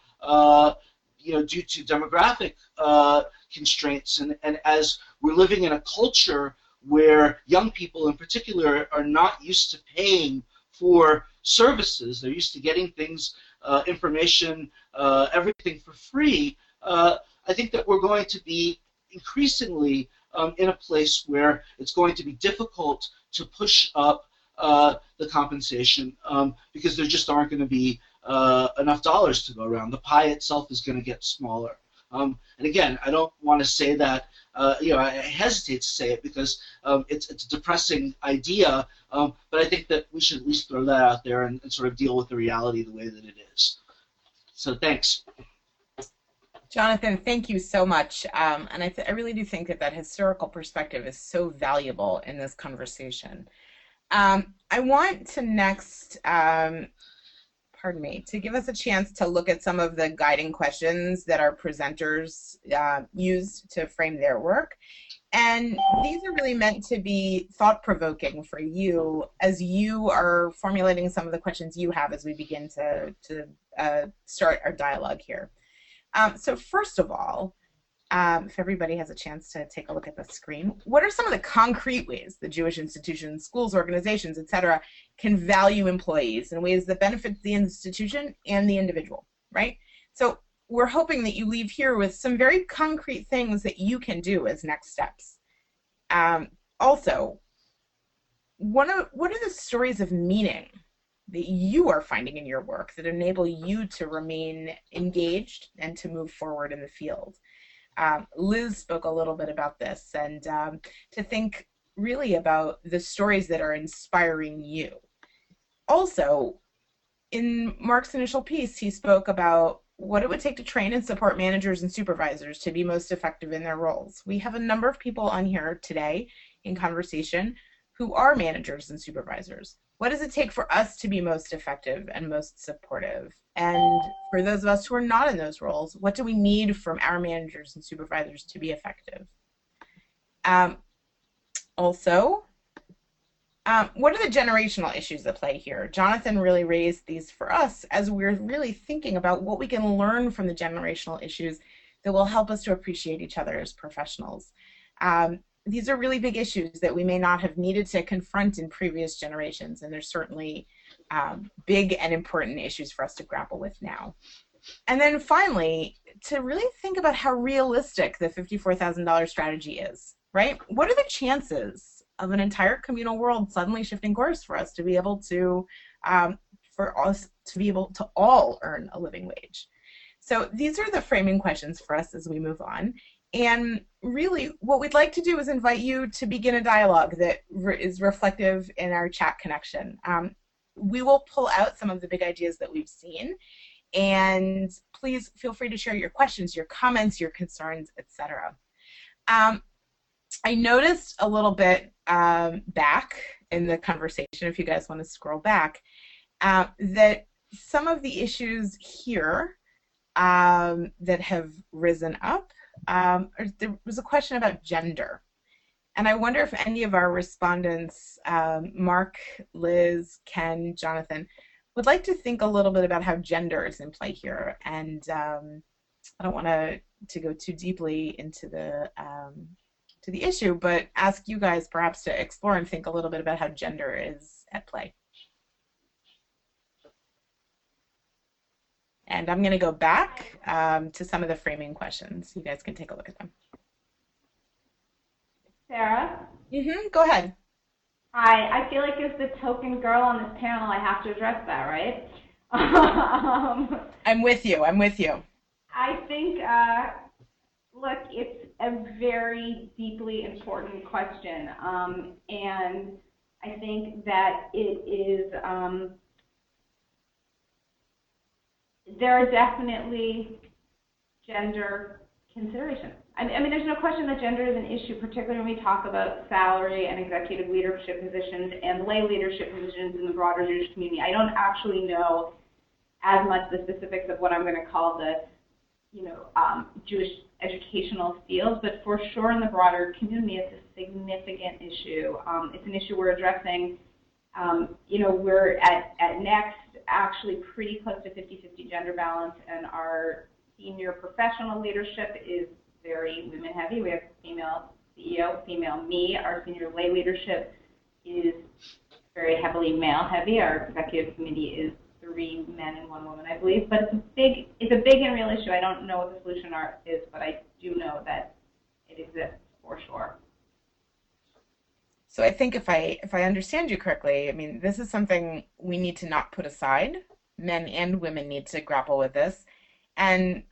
you know, due to demographic uh, constraints, and, and as we're living in a culture where young people in particular are not used to paying for services, they're used to getting things, uh, information, uh, everything for free. Uh, I think that we're going to be increasingly um, in a place where it's going to be difficult to push up uh, the compensation um, because there just aren't going to be uh, enough dollars to go around. The pie itself is going to get smaller. Um, and again, I don't want to say that. Uh, you know, I hesitate to say it because um, it's it's a depressing idea. Um, but I think that we should at least throw that out there and, and sort of deal with the reality the way that it is. So thanks. Jonathan, thank you so much. Um, and I, I, really do think that that historical perspective is so valuable in this conversation. Um, I want to next, um, pardon me, to give us a chance to look at some of the guiding questions that our presenters uh, used to frame their work. And these are really meant to be thought provoking for you as you are formulating some of the questions you have as we begin to, to uh, start our dialogue here. Um, so first of all, um, if everybody has a chance to take a look at the screen, what are some of the concrete ways the Jewish institutions, schools, organizations, etc., can value employees in ways that benefit the institution and the individual, right? So we're hoping that you leave here with some very concrete things that you can do as next steps. Um, also, what are, what are the stories of meaning that you are finding in your work that enable you to remain engaged and to move forward in the field? Um, Liz spoke a little bit about this and um, to think really about the stories that are inspiring you. Also, in Mark's initial piece, he spoke about what it would take to train and support managers and supervisors to be most effective in their roles. We have a number of people on here today in conversation who are managers and supervisors. What does it take for us to be most effective and most supportive? And for those of us who are not in those roles, what do we need from our managers and supervisors to be effective? Um, also, um, what are the generational issues at play here? Jonathan really raised these for us as we're really thinking about what we can learn from the generational issues that will help us to appreciate each other as professionals. Um, these are really big issues that we may not have needed to confront in previous generations, and there's certainly um, big and important issues for us to grapple with now. And then finally, to really think about how realistic the $54,000 strategy is, right? What are the chances of an entire communal world suddenly shifting course for us to be able to, um, for us to be able to all earn a living wage. So these are the framing questions for us as we move on. And really, what we'd like to do is invite you to begin a dialogue that re is reflective in our chat connection. Um, we will pull out some of the big ideas that we've seen, and please feel free to share your questions, your comments, your concerns, etc. Um, I noticed a little bit um, back in the conversation, if you guys want to scroll back, uh, that some of the issues here um, that have risen up, um, there was a question about gender. And I wonder if any of our respondents, um, Mark, Liz, Ken, Jonathan, would like to think a little bit about how gender is in play here. And um, I don't want to to go too deeply into the um, to the issue, but ask you guys perhaps to explore and think a little bit about how gender is at play. And I'm going to go back um, to some of the framing questions. You guys can take a look at them. Sarah? Mm-hmm. Go ahead. Hi. I feel like as the token girl on this panel, I have to address that, right? um, I'm with you. I'm with you. I think, uh, look, it's a very deeply important question, um, and I think that it is. There are definitely gender considerations. I mean, there's no question that gender is an issue, particularly when we talk about salary and executive leadership positions and lay leadership positions in the broader Jewish community. I don't actually know as much the specifics of what I'm going to call the, you know, um, Jewish educational fields, but for sure in the broader community, it's a significant issue. Um, it's an issue we're addressing. Um, you know, we're at, at Next actually pretty close to 50-50 gender balance, and our senior professional leadership is very women heavy. We have female CEO, female me. Our senior lay leadership is very heavily male heavy. Our executive committee is three men and one woman, I believe. But it's a big it's a big and real issue. I don't know what the solution are, is, but I do know that it exists for sure. So I think if I if I understand you correctly, I mean this is something we need to not put aside. Men and women need to grapple with this, and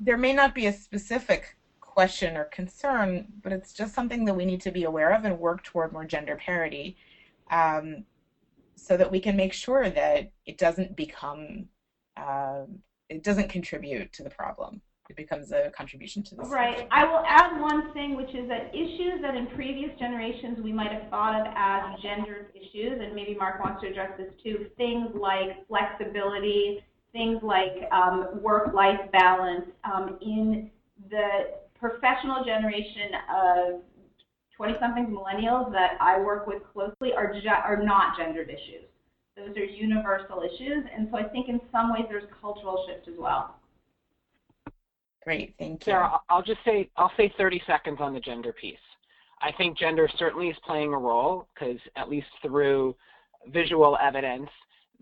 there may not be a specific question or concern, but it's just something that we need to be aware of and work toward more gender parity, um, so that we can make sure that it doesn't become uh, it doesn't contribute to the problem it becomes a contribution to the Right. I will add one thing, which is that issues that in previous generations we might have thought of as gendered issues, and maybe Mark wants to address this too, things like flexibility, things like um, work-life balance um, in the professional generation of 20-somethings millennials that I work with closely are, are not gendered issues. Those are universal issues, and so I think in some ways there's cultural shift as well. Great, thank you. Sarah, I'll just say I'll say 30 seconds on the gender piece. I think gender certainly is playing a role because at least through visual evidence,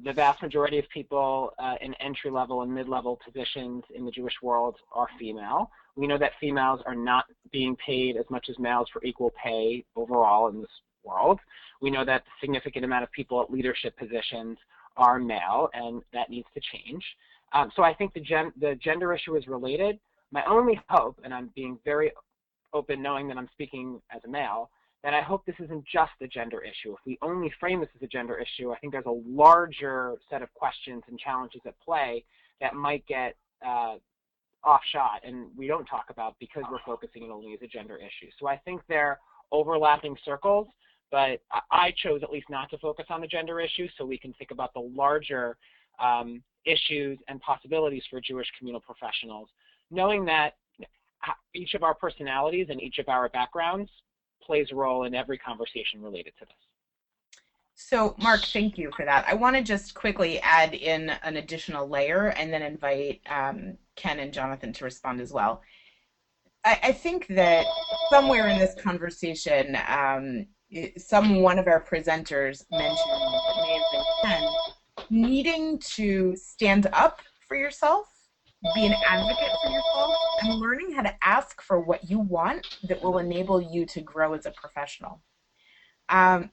the vast majority of people uh, in entry-level and mid-level positions in the Jewish world are female. We know that females are not being paid as much as males for equal pay overall in this world. We know that significant amount of people at leadership positions are male, and that needs to change. Um, so I think the, gen the gender issue is related. My only hope, and I'm being very open knowing that I'm speaking as a male, that I hope this isn't just a gender issue. If we only frame this as a gender issue, I think there's a larger set of questions and challenges at play that might get uh, off shot and we don't talk about because we're focusing it only as a gender issue. So I think they're overlapping circles, but I chose at least not to focus on the gender issue so we can think about the larger um, issues and possibilities for Jewish communal professionals knowing that each of our personalities and each of our backgrounds plays a role in every conversation related to this. So, Mark, thank you for that. I want to just quickly add in an additional layer and then invite um, Ken and Jonathan to respond as well. I, I think that somewhere in this conversation, um, some one of our presenters mentioned, Ken, needing to stand up for yourself be an advocate for yourself and learning how to ask for what you want that will enable you to grow as a professional. Um,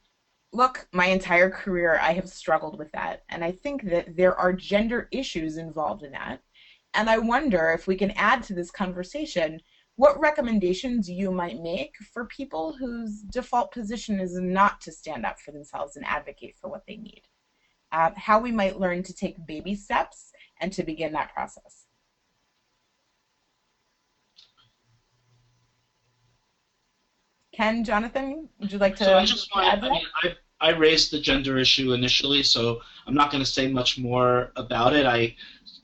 look, my entire career I have struggled with that, and I think that there are gender issues involved in that. And I wonder if we can add to this conversation what recommendations you might make for people whose default position is not to stand up for themselves and advocate for what they need. Uh, how we might learn to take baby steps and to begin that process. Ken, Jonathan, would you like to? So I just want. I mean, I, I raised the gender issue initially, so I'm not going to say much more about it. I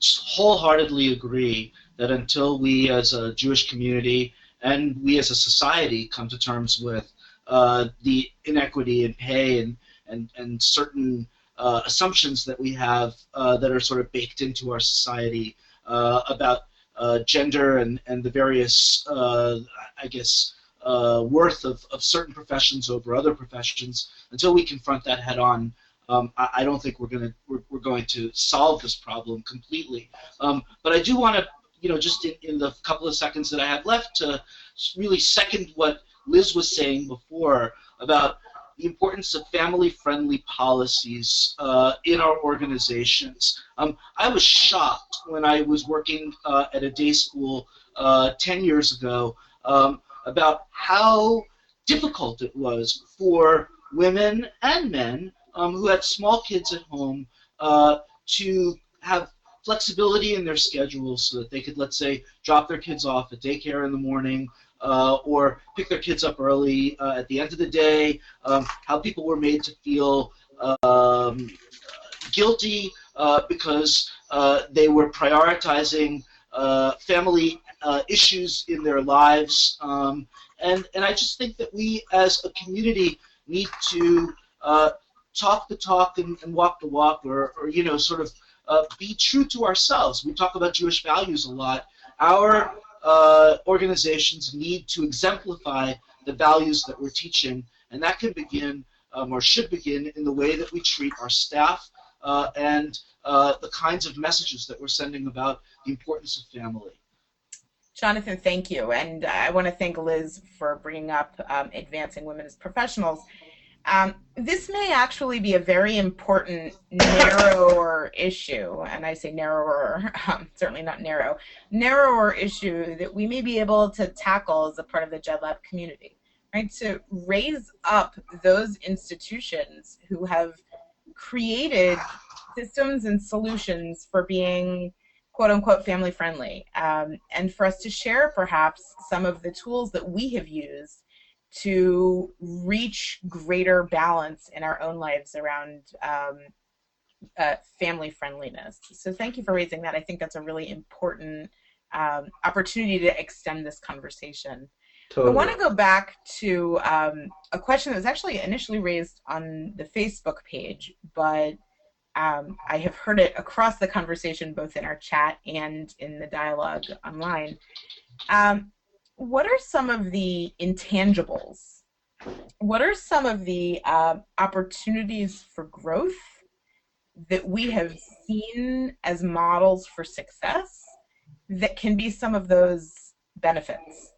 wholeheartedly agree that until we, as a Jewish community and we as a society, come to terms with uh, the inequity in pay and and and certain uh, assumptions that we have uh, that are sort of baked into our society uh, about uh, gender and and the various, uh, I guess uh, worth of, of certain professions over other professions until we confront that head on. Um, I, I, don't think we're going to we're, we're going to solve this problem completely. Um, but I do want to, you know, just in, in the couple of seconds that I have left, to really second what Liz was saying before about the importance of family-friendly policies uh, in our organizations. Um, I was shocked when I was working uh, at a day school uh, 10 years ago um, about how difficult it was for women and men um, who had small kids at home uh, to have flexibility in their schedules so that they could, let's say, drop their kids off at daycare in the morning uh, or pick their kids up early uh, at the end of the day, um, how people were made to feel um, guilty uh, because uh, they were prioritizing uh, family uh, issues in their lives. Um, and, and I just think that we as a community need to uh, talk the talk and, and walk the walk or, or, you know, sort of uh, be true to ourselves. We talk about Jewish values a lot. Our uh, organizations need to exemplify the values that we're teaching, and that can begin um, or should begin in the way that we treat our staff uh, and uh, the kinds of messages that we're sending about the importance of family. Jonathan, thank you. And I want to thank Liz for bringing up um, advancing women as professionals. Um, this may actually be a very important narrower issue, and I say narrower, um, certainly not narrow, narrower issue that we may be able to tackle as a part of the JedLab community, right? To raise up those institutions who have created systems and solutions for being quote unquote family friendly, um, and for us to share perhaps some of the tools that we have used to reach greater balance in our own lives around um, uh, family friendliness. So thank you for raising that. I think that's a really important um, opportunity to extend this conversation. Totally. I want to go back to um, a question that was actually initially raised on the Facebook page, but um, I have heard it across the conversation, both in our chat and in the dialogue online. Um, what are some of the intangibles? What are some of the uh, opportunities for growth that we have seen as models for success that can be some of those benefits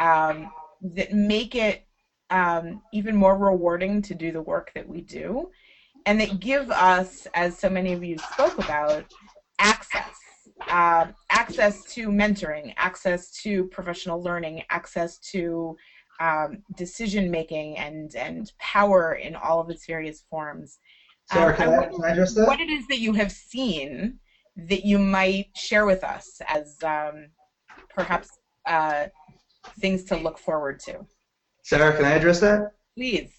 um, that make it um, even more rewarding to do the work that we do and that give us, as so many of you spoke about, access. Uh, access to mentoring, access to professional learning, access to um, decision making and and power in all of its various forms. Sarah, um, can, I, can I address that? What it is that you have seen that you might share with us as um, perhaps uh, things to look forward to. Sarah, can I address that? Please.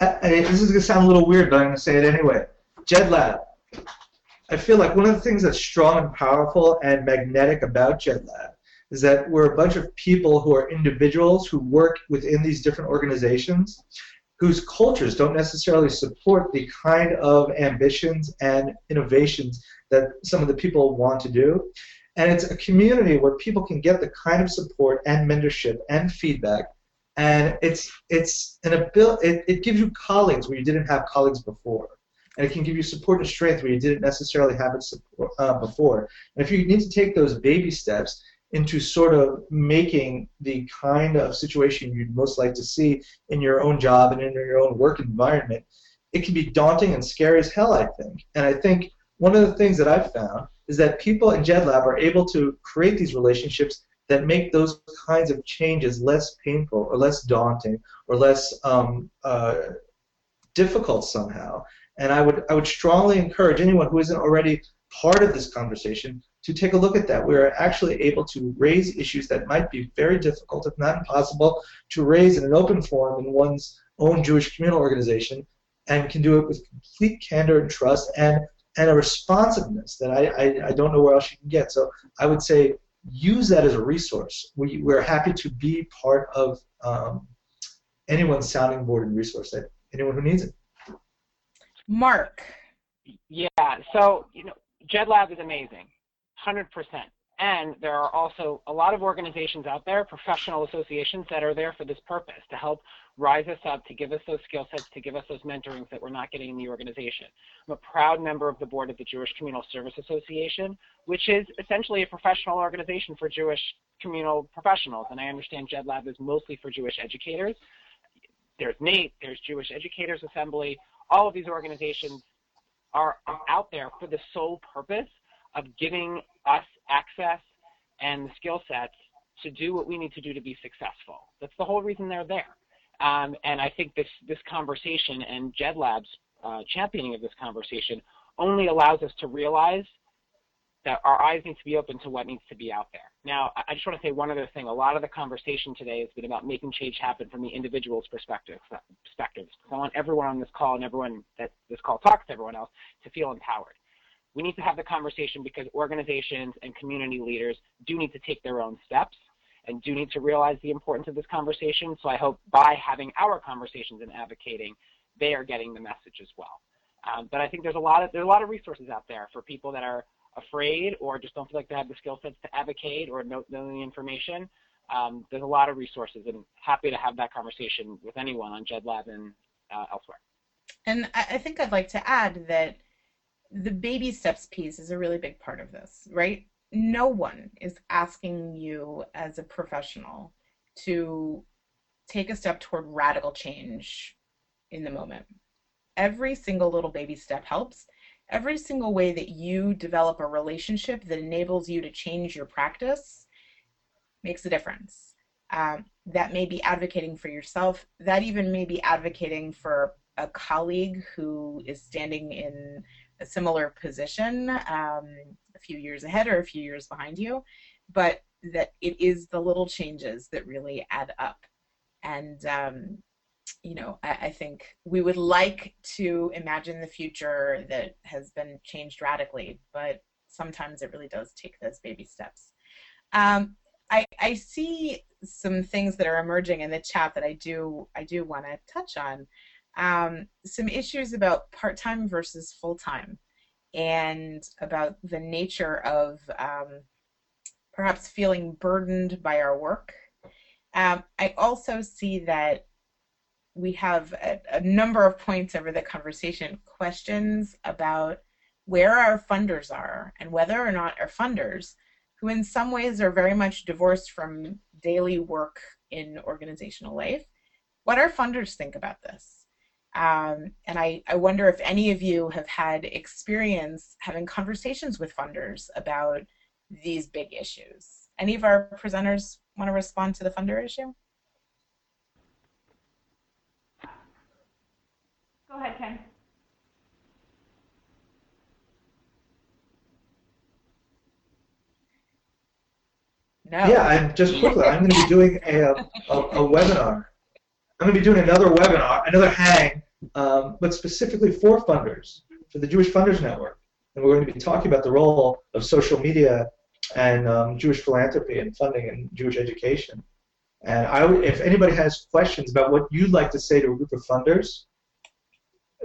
I, I, this is going to sound a little weird, but I'm going to say it anyway. JedLab. I feel like one of the things that's strong and powerful and magnetic about JedLab is that we're a bunch of people who are individuals who work within these different organizations whose cultures don't necessarily support the kind of ambitions and innovations that some of the people want to do. And it's a community where people can get the kind of support and mentorship and feedback and it's it's an ability. It, it gives you colleagues where you didn't have colleagues before, and it can give you support and strength where you didn't necessarily have it support, uh, before. And if you need to take those baby steps into sort of making the kind of situation you'd most like to see in your own job and in your own work environment, it can be daunting and scary as hell, I think. And I think one of the things that I've found is that people in JedLab are able to create these relationships that make those kinds of changes less painful or less daunting or less um, uh, difficult somehow. And I would I would strongly encourage anyone who isn't already part of this conversation to take a look at that. We're actually able to raise issues that might be very difficult, if not impossible, to raise in an open forum in one's own Jewish communal organization, and can do it with complete candor and trust and and a responsiveness that I, I, I don't know where else you can get. So I would say use that as a resource. We, we're happy to be part of um, anyone's sounding board and resource, that anyone who needs it. Mark. Yeah, so, you know, JedLab is amazing, 100%. And there are also a lot of organizations out there, professional associations that are there for this purpose, to help rise us up, to give us those skill sets, to give us those mentorings that we're not getting in the organization. I'm a proud member of the board of the Jewish Communal Service Association, which is essentially a professional organization for Jewish communal professionals. And I understand JedLab is mostly for Jewish educators. There's NATE, there's Jewish Educators Assembly. All of these organizations are out there for the sole purpose of giving us access and the skill sets to do what we need to do to be successful. That's the whole reason they're there. Um, and I think this, this conversation and JedLab's uh, championing of this conversation only allows us to realize that our eyes need to be open to what needs to be out there. Now, I just want to say one other thing. A lot of the conversation today has been about making change happen from the individual's perspective. Perspectives. I want everyone on this call and everyone that this call talks to everyone else to feel empowered. We need to have the conversation because organizations and community leaders do need to take their own steps and do need to realize the importance of this conversation. So I hope by having our conversations and advocating, they are getting the message as well. Um, but I think there's a lot of there's a lot of resources out there for people that are afraid or just don't feel like they have the skill sets to advocate or know, know the information. Um, there's a lot of resources, and happy to have that conversation with anyone on JedLab and uh, elsewhere. And I think I'd like to add that the baby steps piece is a really big part of this, right? No one is asking you as a professional to take a step toward radical change in the moment. Every single little baby step helps. Every single way that you develop a relationship that enables you to change your practice makes a difference. Um, that may be advocating for yourself. That even may be advocating for a colleague who is standing in a similar position um, a few years ahead or a few years behind you, but that it is the little changes that really add up. And, um, you know, I, I, think we would like to imagine the future that has been changed radically, but sometimes it really does take those baby steps. Um, I, I see some things that are emerging in the chat that I do I do want to touch on um, some issues about part-time versus full-time and about the nature of um, perhaps feeling burdened by our work. Um, I also see that we have a, a, number of points over the conversation, questions about where our funders are and whether or not our funders, who in some ways are very much divorced from daily work in organizational life, what our funders think about this. Um, and I, I wonder if any of you have had experience having conversations with funders about these big issues. Any of our presenters want to respond to the funder issue? Go ahead, Ken. No. Yeah, I'm just quickly. I'm going to be doing a, a, a webinar. I'm going to be doing another webinar, another hang um, but specifically for funders, for the Jewish Funders Network. And we're going to be talking about the role of social media and um, Jewish philanthropy and funding and Jewish education. And I, if anybody has questions about what you'd like to say to a group of funders,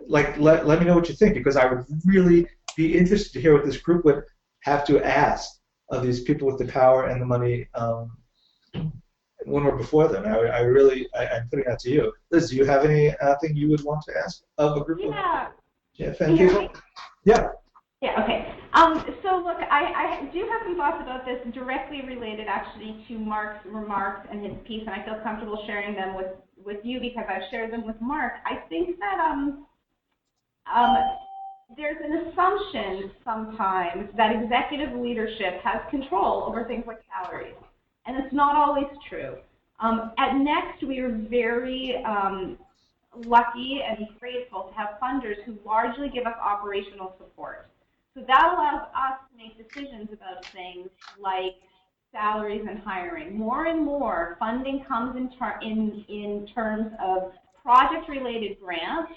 like let, let me know what you think because I would really be interested to hear what this group would have to ask of these people with the power and the money um, when we're before them. I, I really, I, am putting that to you. Liz, do you have anything you would want to ask of a group yeah. of yeah, fan people? Yeah. Yeah, okay. Um, so look, I, I do have some thoughts about this directly related actually to Mark's remarks and his piece, and I feel comfortable sharing them with, with you because I've shared them with Mark. I think that um, um, there's an assumption sometimes that executive leadership has control over things like salaries and it's not always true. Um, at Next, we are very um, lucky and grateful to have funders who largely give us operational support. So that allows us to make decisions about things like salaries and hiring. More and more funding comes in, ter in, in terms of project-related grants,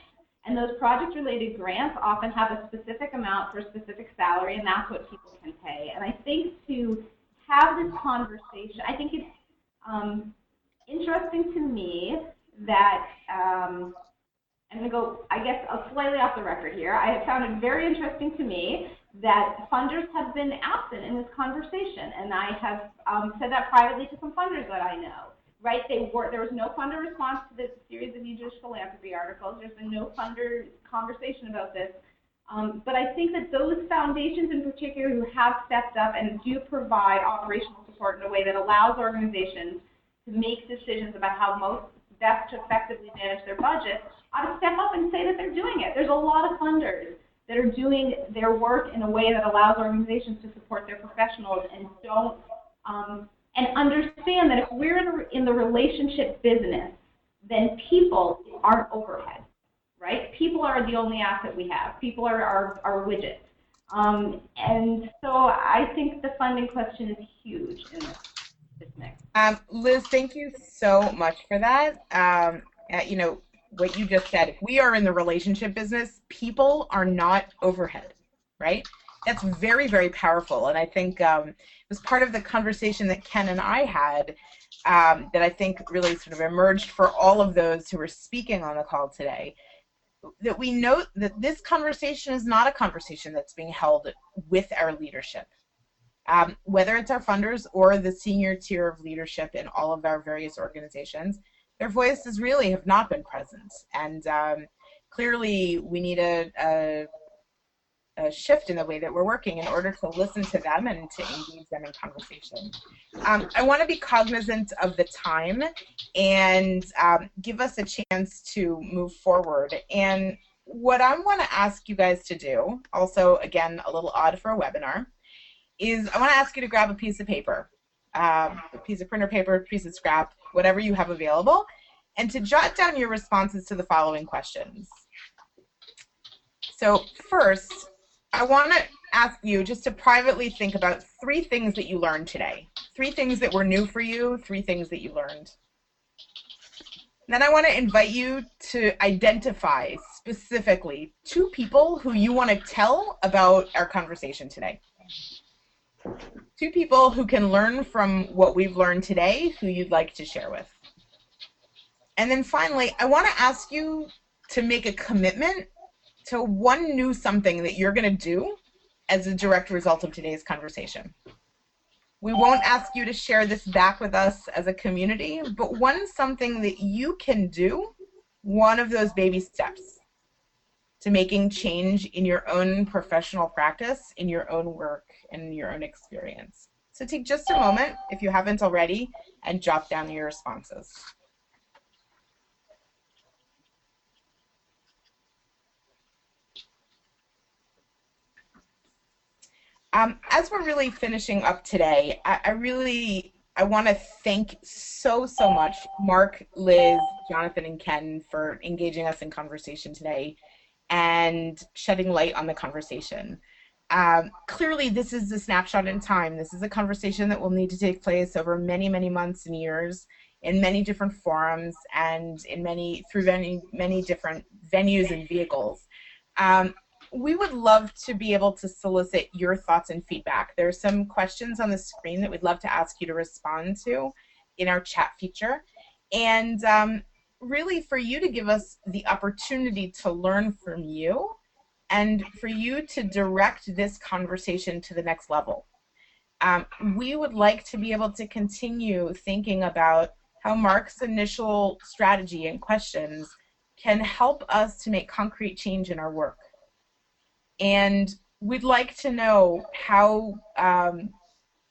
and those project-related grants often have a specific amount for a specific salary, and that's what people can pay. And I think to have this conversation. I think it's um, interesting to me that um, I'm going to go, I guess, slightly off the record here. I have found it very interesting to me that funders have been absent in this conversation, and I have um, said that privately to some funders that I know. Right? They were there was no funder response to this series of new Jewish philanthropy articles. There's been no funder conversation about this. Um, but I think that those foundations in particular who have stepped up and do provide operational support in a way that allows organizations to make decisions about how most best to effectively manage their budget ought to step up and say that they're doing it. There's a lot of funders that are doing their work in a way that allows organizations to support their professionals and don't um, and understand that if we're in, in the relationship business, then people aren't overhead right? People are the only asset we have. People are our, our widget. Um, and so I think the funding question is huge in this, this mix. Um, Liz, thank you so much for that. Um, uh, you know, what you just said, if we are in the relationship business, people are not overhead, right? That's very, very powerful. And I think um, it was part of the conversation that Ken and I had um, that I think really sort of emerged for all of those who were speaking on the call today that we note that this conversation is not a conversation that's being held with our leadership. Um, whether it's our funders or the senior tier of leadership in all of our various organizations, their voices really have not been present. And um, clearly, we need a, a, a, shift in the way that we're working in order to listen to them and to engage them in conversation. Um, I want to be cognizant of the time and um, give us a chance to move forward. And what I want to ask you guys to do, also, again, a little odd for a webinar, is I want to ask you to grab a piece of paper, um, a piece of printer paper, a piece of scrap, whatever you have available, and to jot down your responses to the following questions. So first, I want to ask you just to privately think about three things that you learned today. Three things that were new for you, three things that you learned. Then I want to invite you to identify specifically two people who you want to tell about our conversation today. Two people who can learn from what we've learned today who you'd like to share with. And then finally, I want to ask you to make a commitment to one new something that you're going to do as a direct result of today's conversation. We won't ask you to share this back with us as a community, but one something that you can do, one of those baby steps to making change in your own professional practice, in your own work, and in your own experience. So take just a moment, if you haven't already, and jot down your responses. Um, as we're really finishing up today, I, I really I want to thank so so much Mark, Liz, Jonathan, and Ken for engaging us in conversation today and shedding light on the conversation. Um, clearly, this is a snapshot in time. This is a conversation that will need to take place over many many months and years in many different forums and in many through many many different venues and vehicles. Um, we would love to be able to solicit your thoughts and feedback. There are some questions on the screen that we'd love to ask you to respond to in our chat feature. And um, really for you to give us the opportunity to learn from you and for you to direct this conversation to the next level. Um, we would like to be able to continue thinking about how Mark's initial strategy and questions can help us to make concrete change in our work and we'd like to know how um,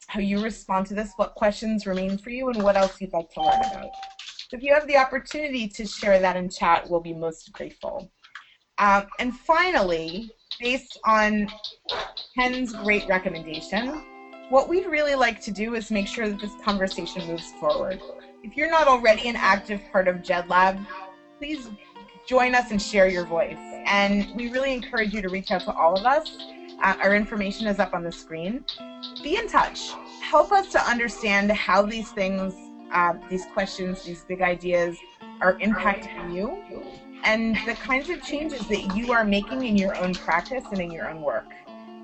how you respond to this, what questions remain for you, and what else you'd like to learn about. So if you have the opportunity to share that in chat, we'll be most grateful. Um, and finally, based on Ken's great recommendation, what we'd really like to do is make sure that this conversation moves forward. If you're not already an active part of JED Lab, please join us and share your voice. And we really encourage you to reach out to all of us. Uh, our information is up on the screen. Be in touch. Help us to understand how these things, uh, these questions, these big ideas are impacting you and the kinds of changes that you are making in your own practice and in your own work.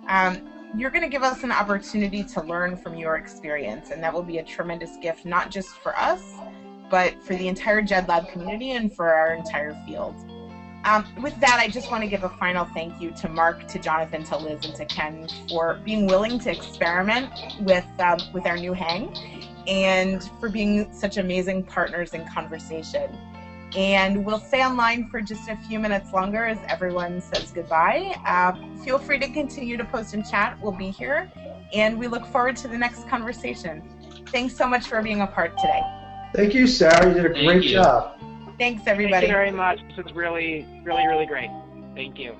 Um, you're going to give us an opportunity to learn from your experience, and that will be a tremendous gift, not just for us, but for the entire JED Lab community and for our entire field. Um, with that, I just want to give a final thank you to Mark, to Jonathan, to Liz, and to Ken for being willing to experiment with um, with our new hang, and for being such amazing partners in conversation. And we'll stay online for just a few minutes longer as everyone says goodbye. Uh, feel free to continue to post and chat. We'll be here, and we look forward to the next conversation. Thanks so much for being a part today. Thank you, Sarah. You did a Thank great you. job. Thanks, everybody. Thank you very much. This is really, really, really great. Thank you.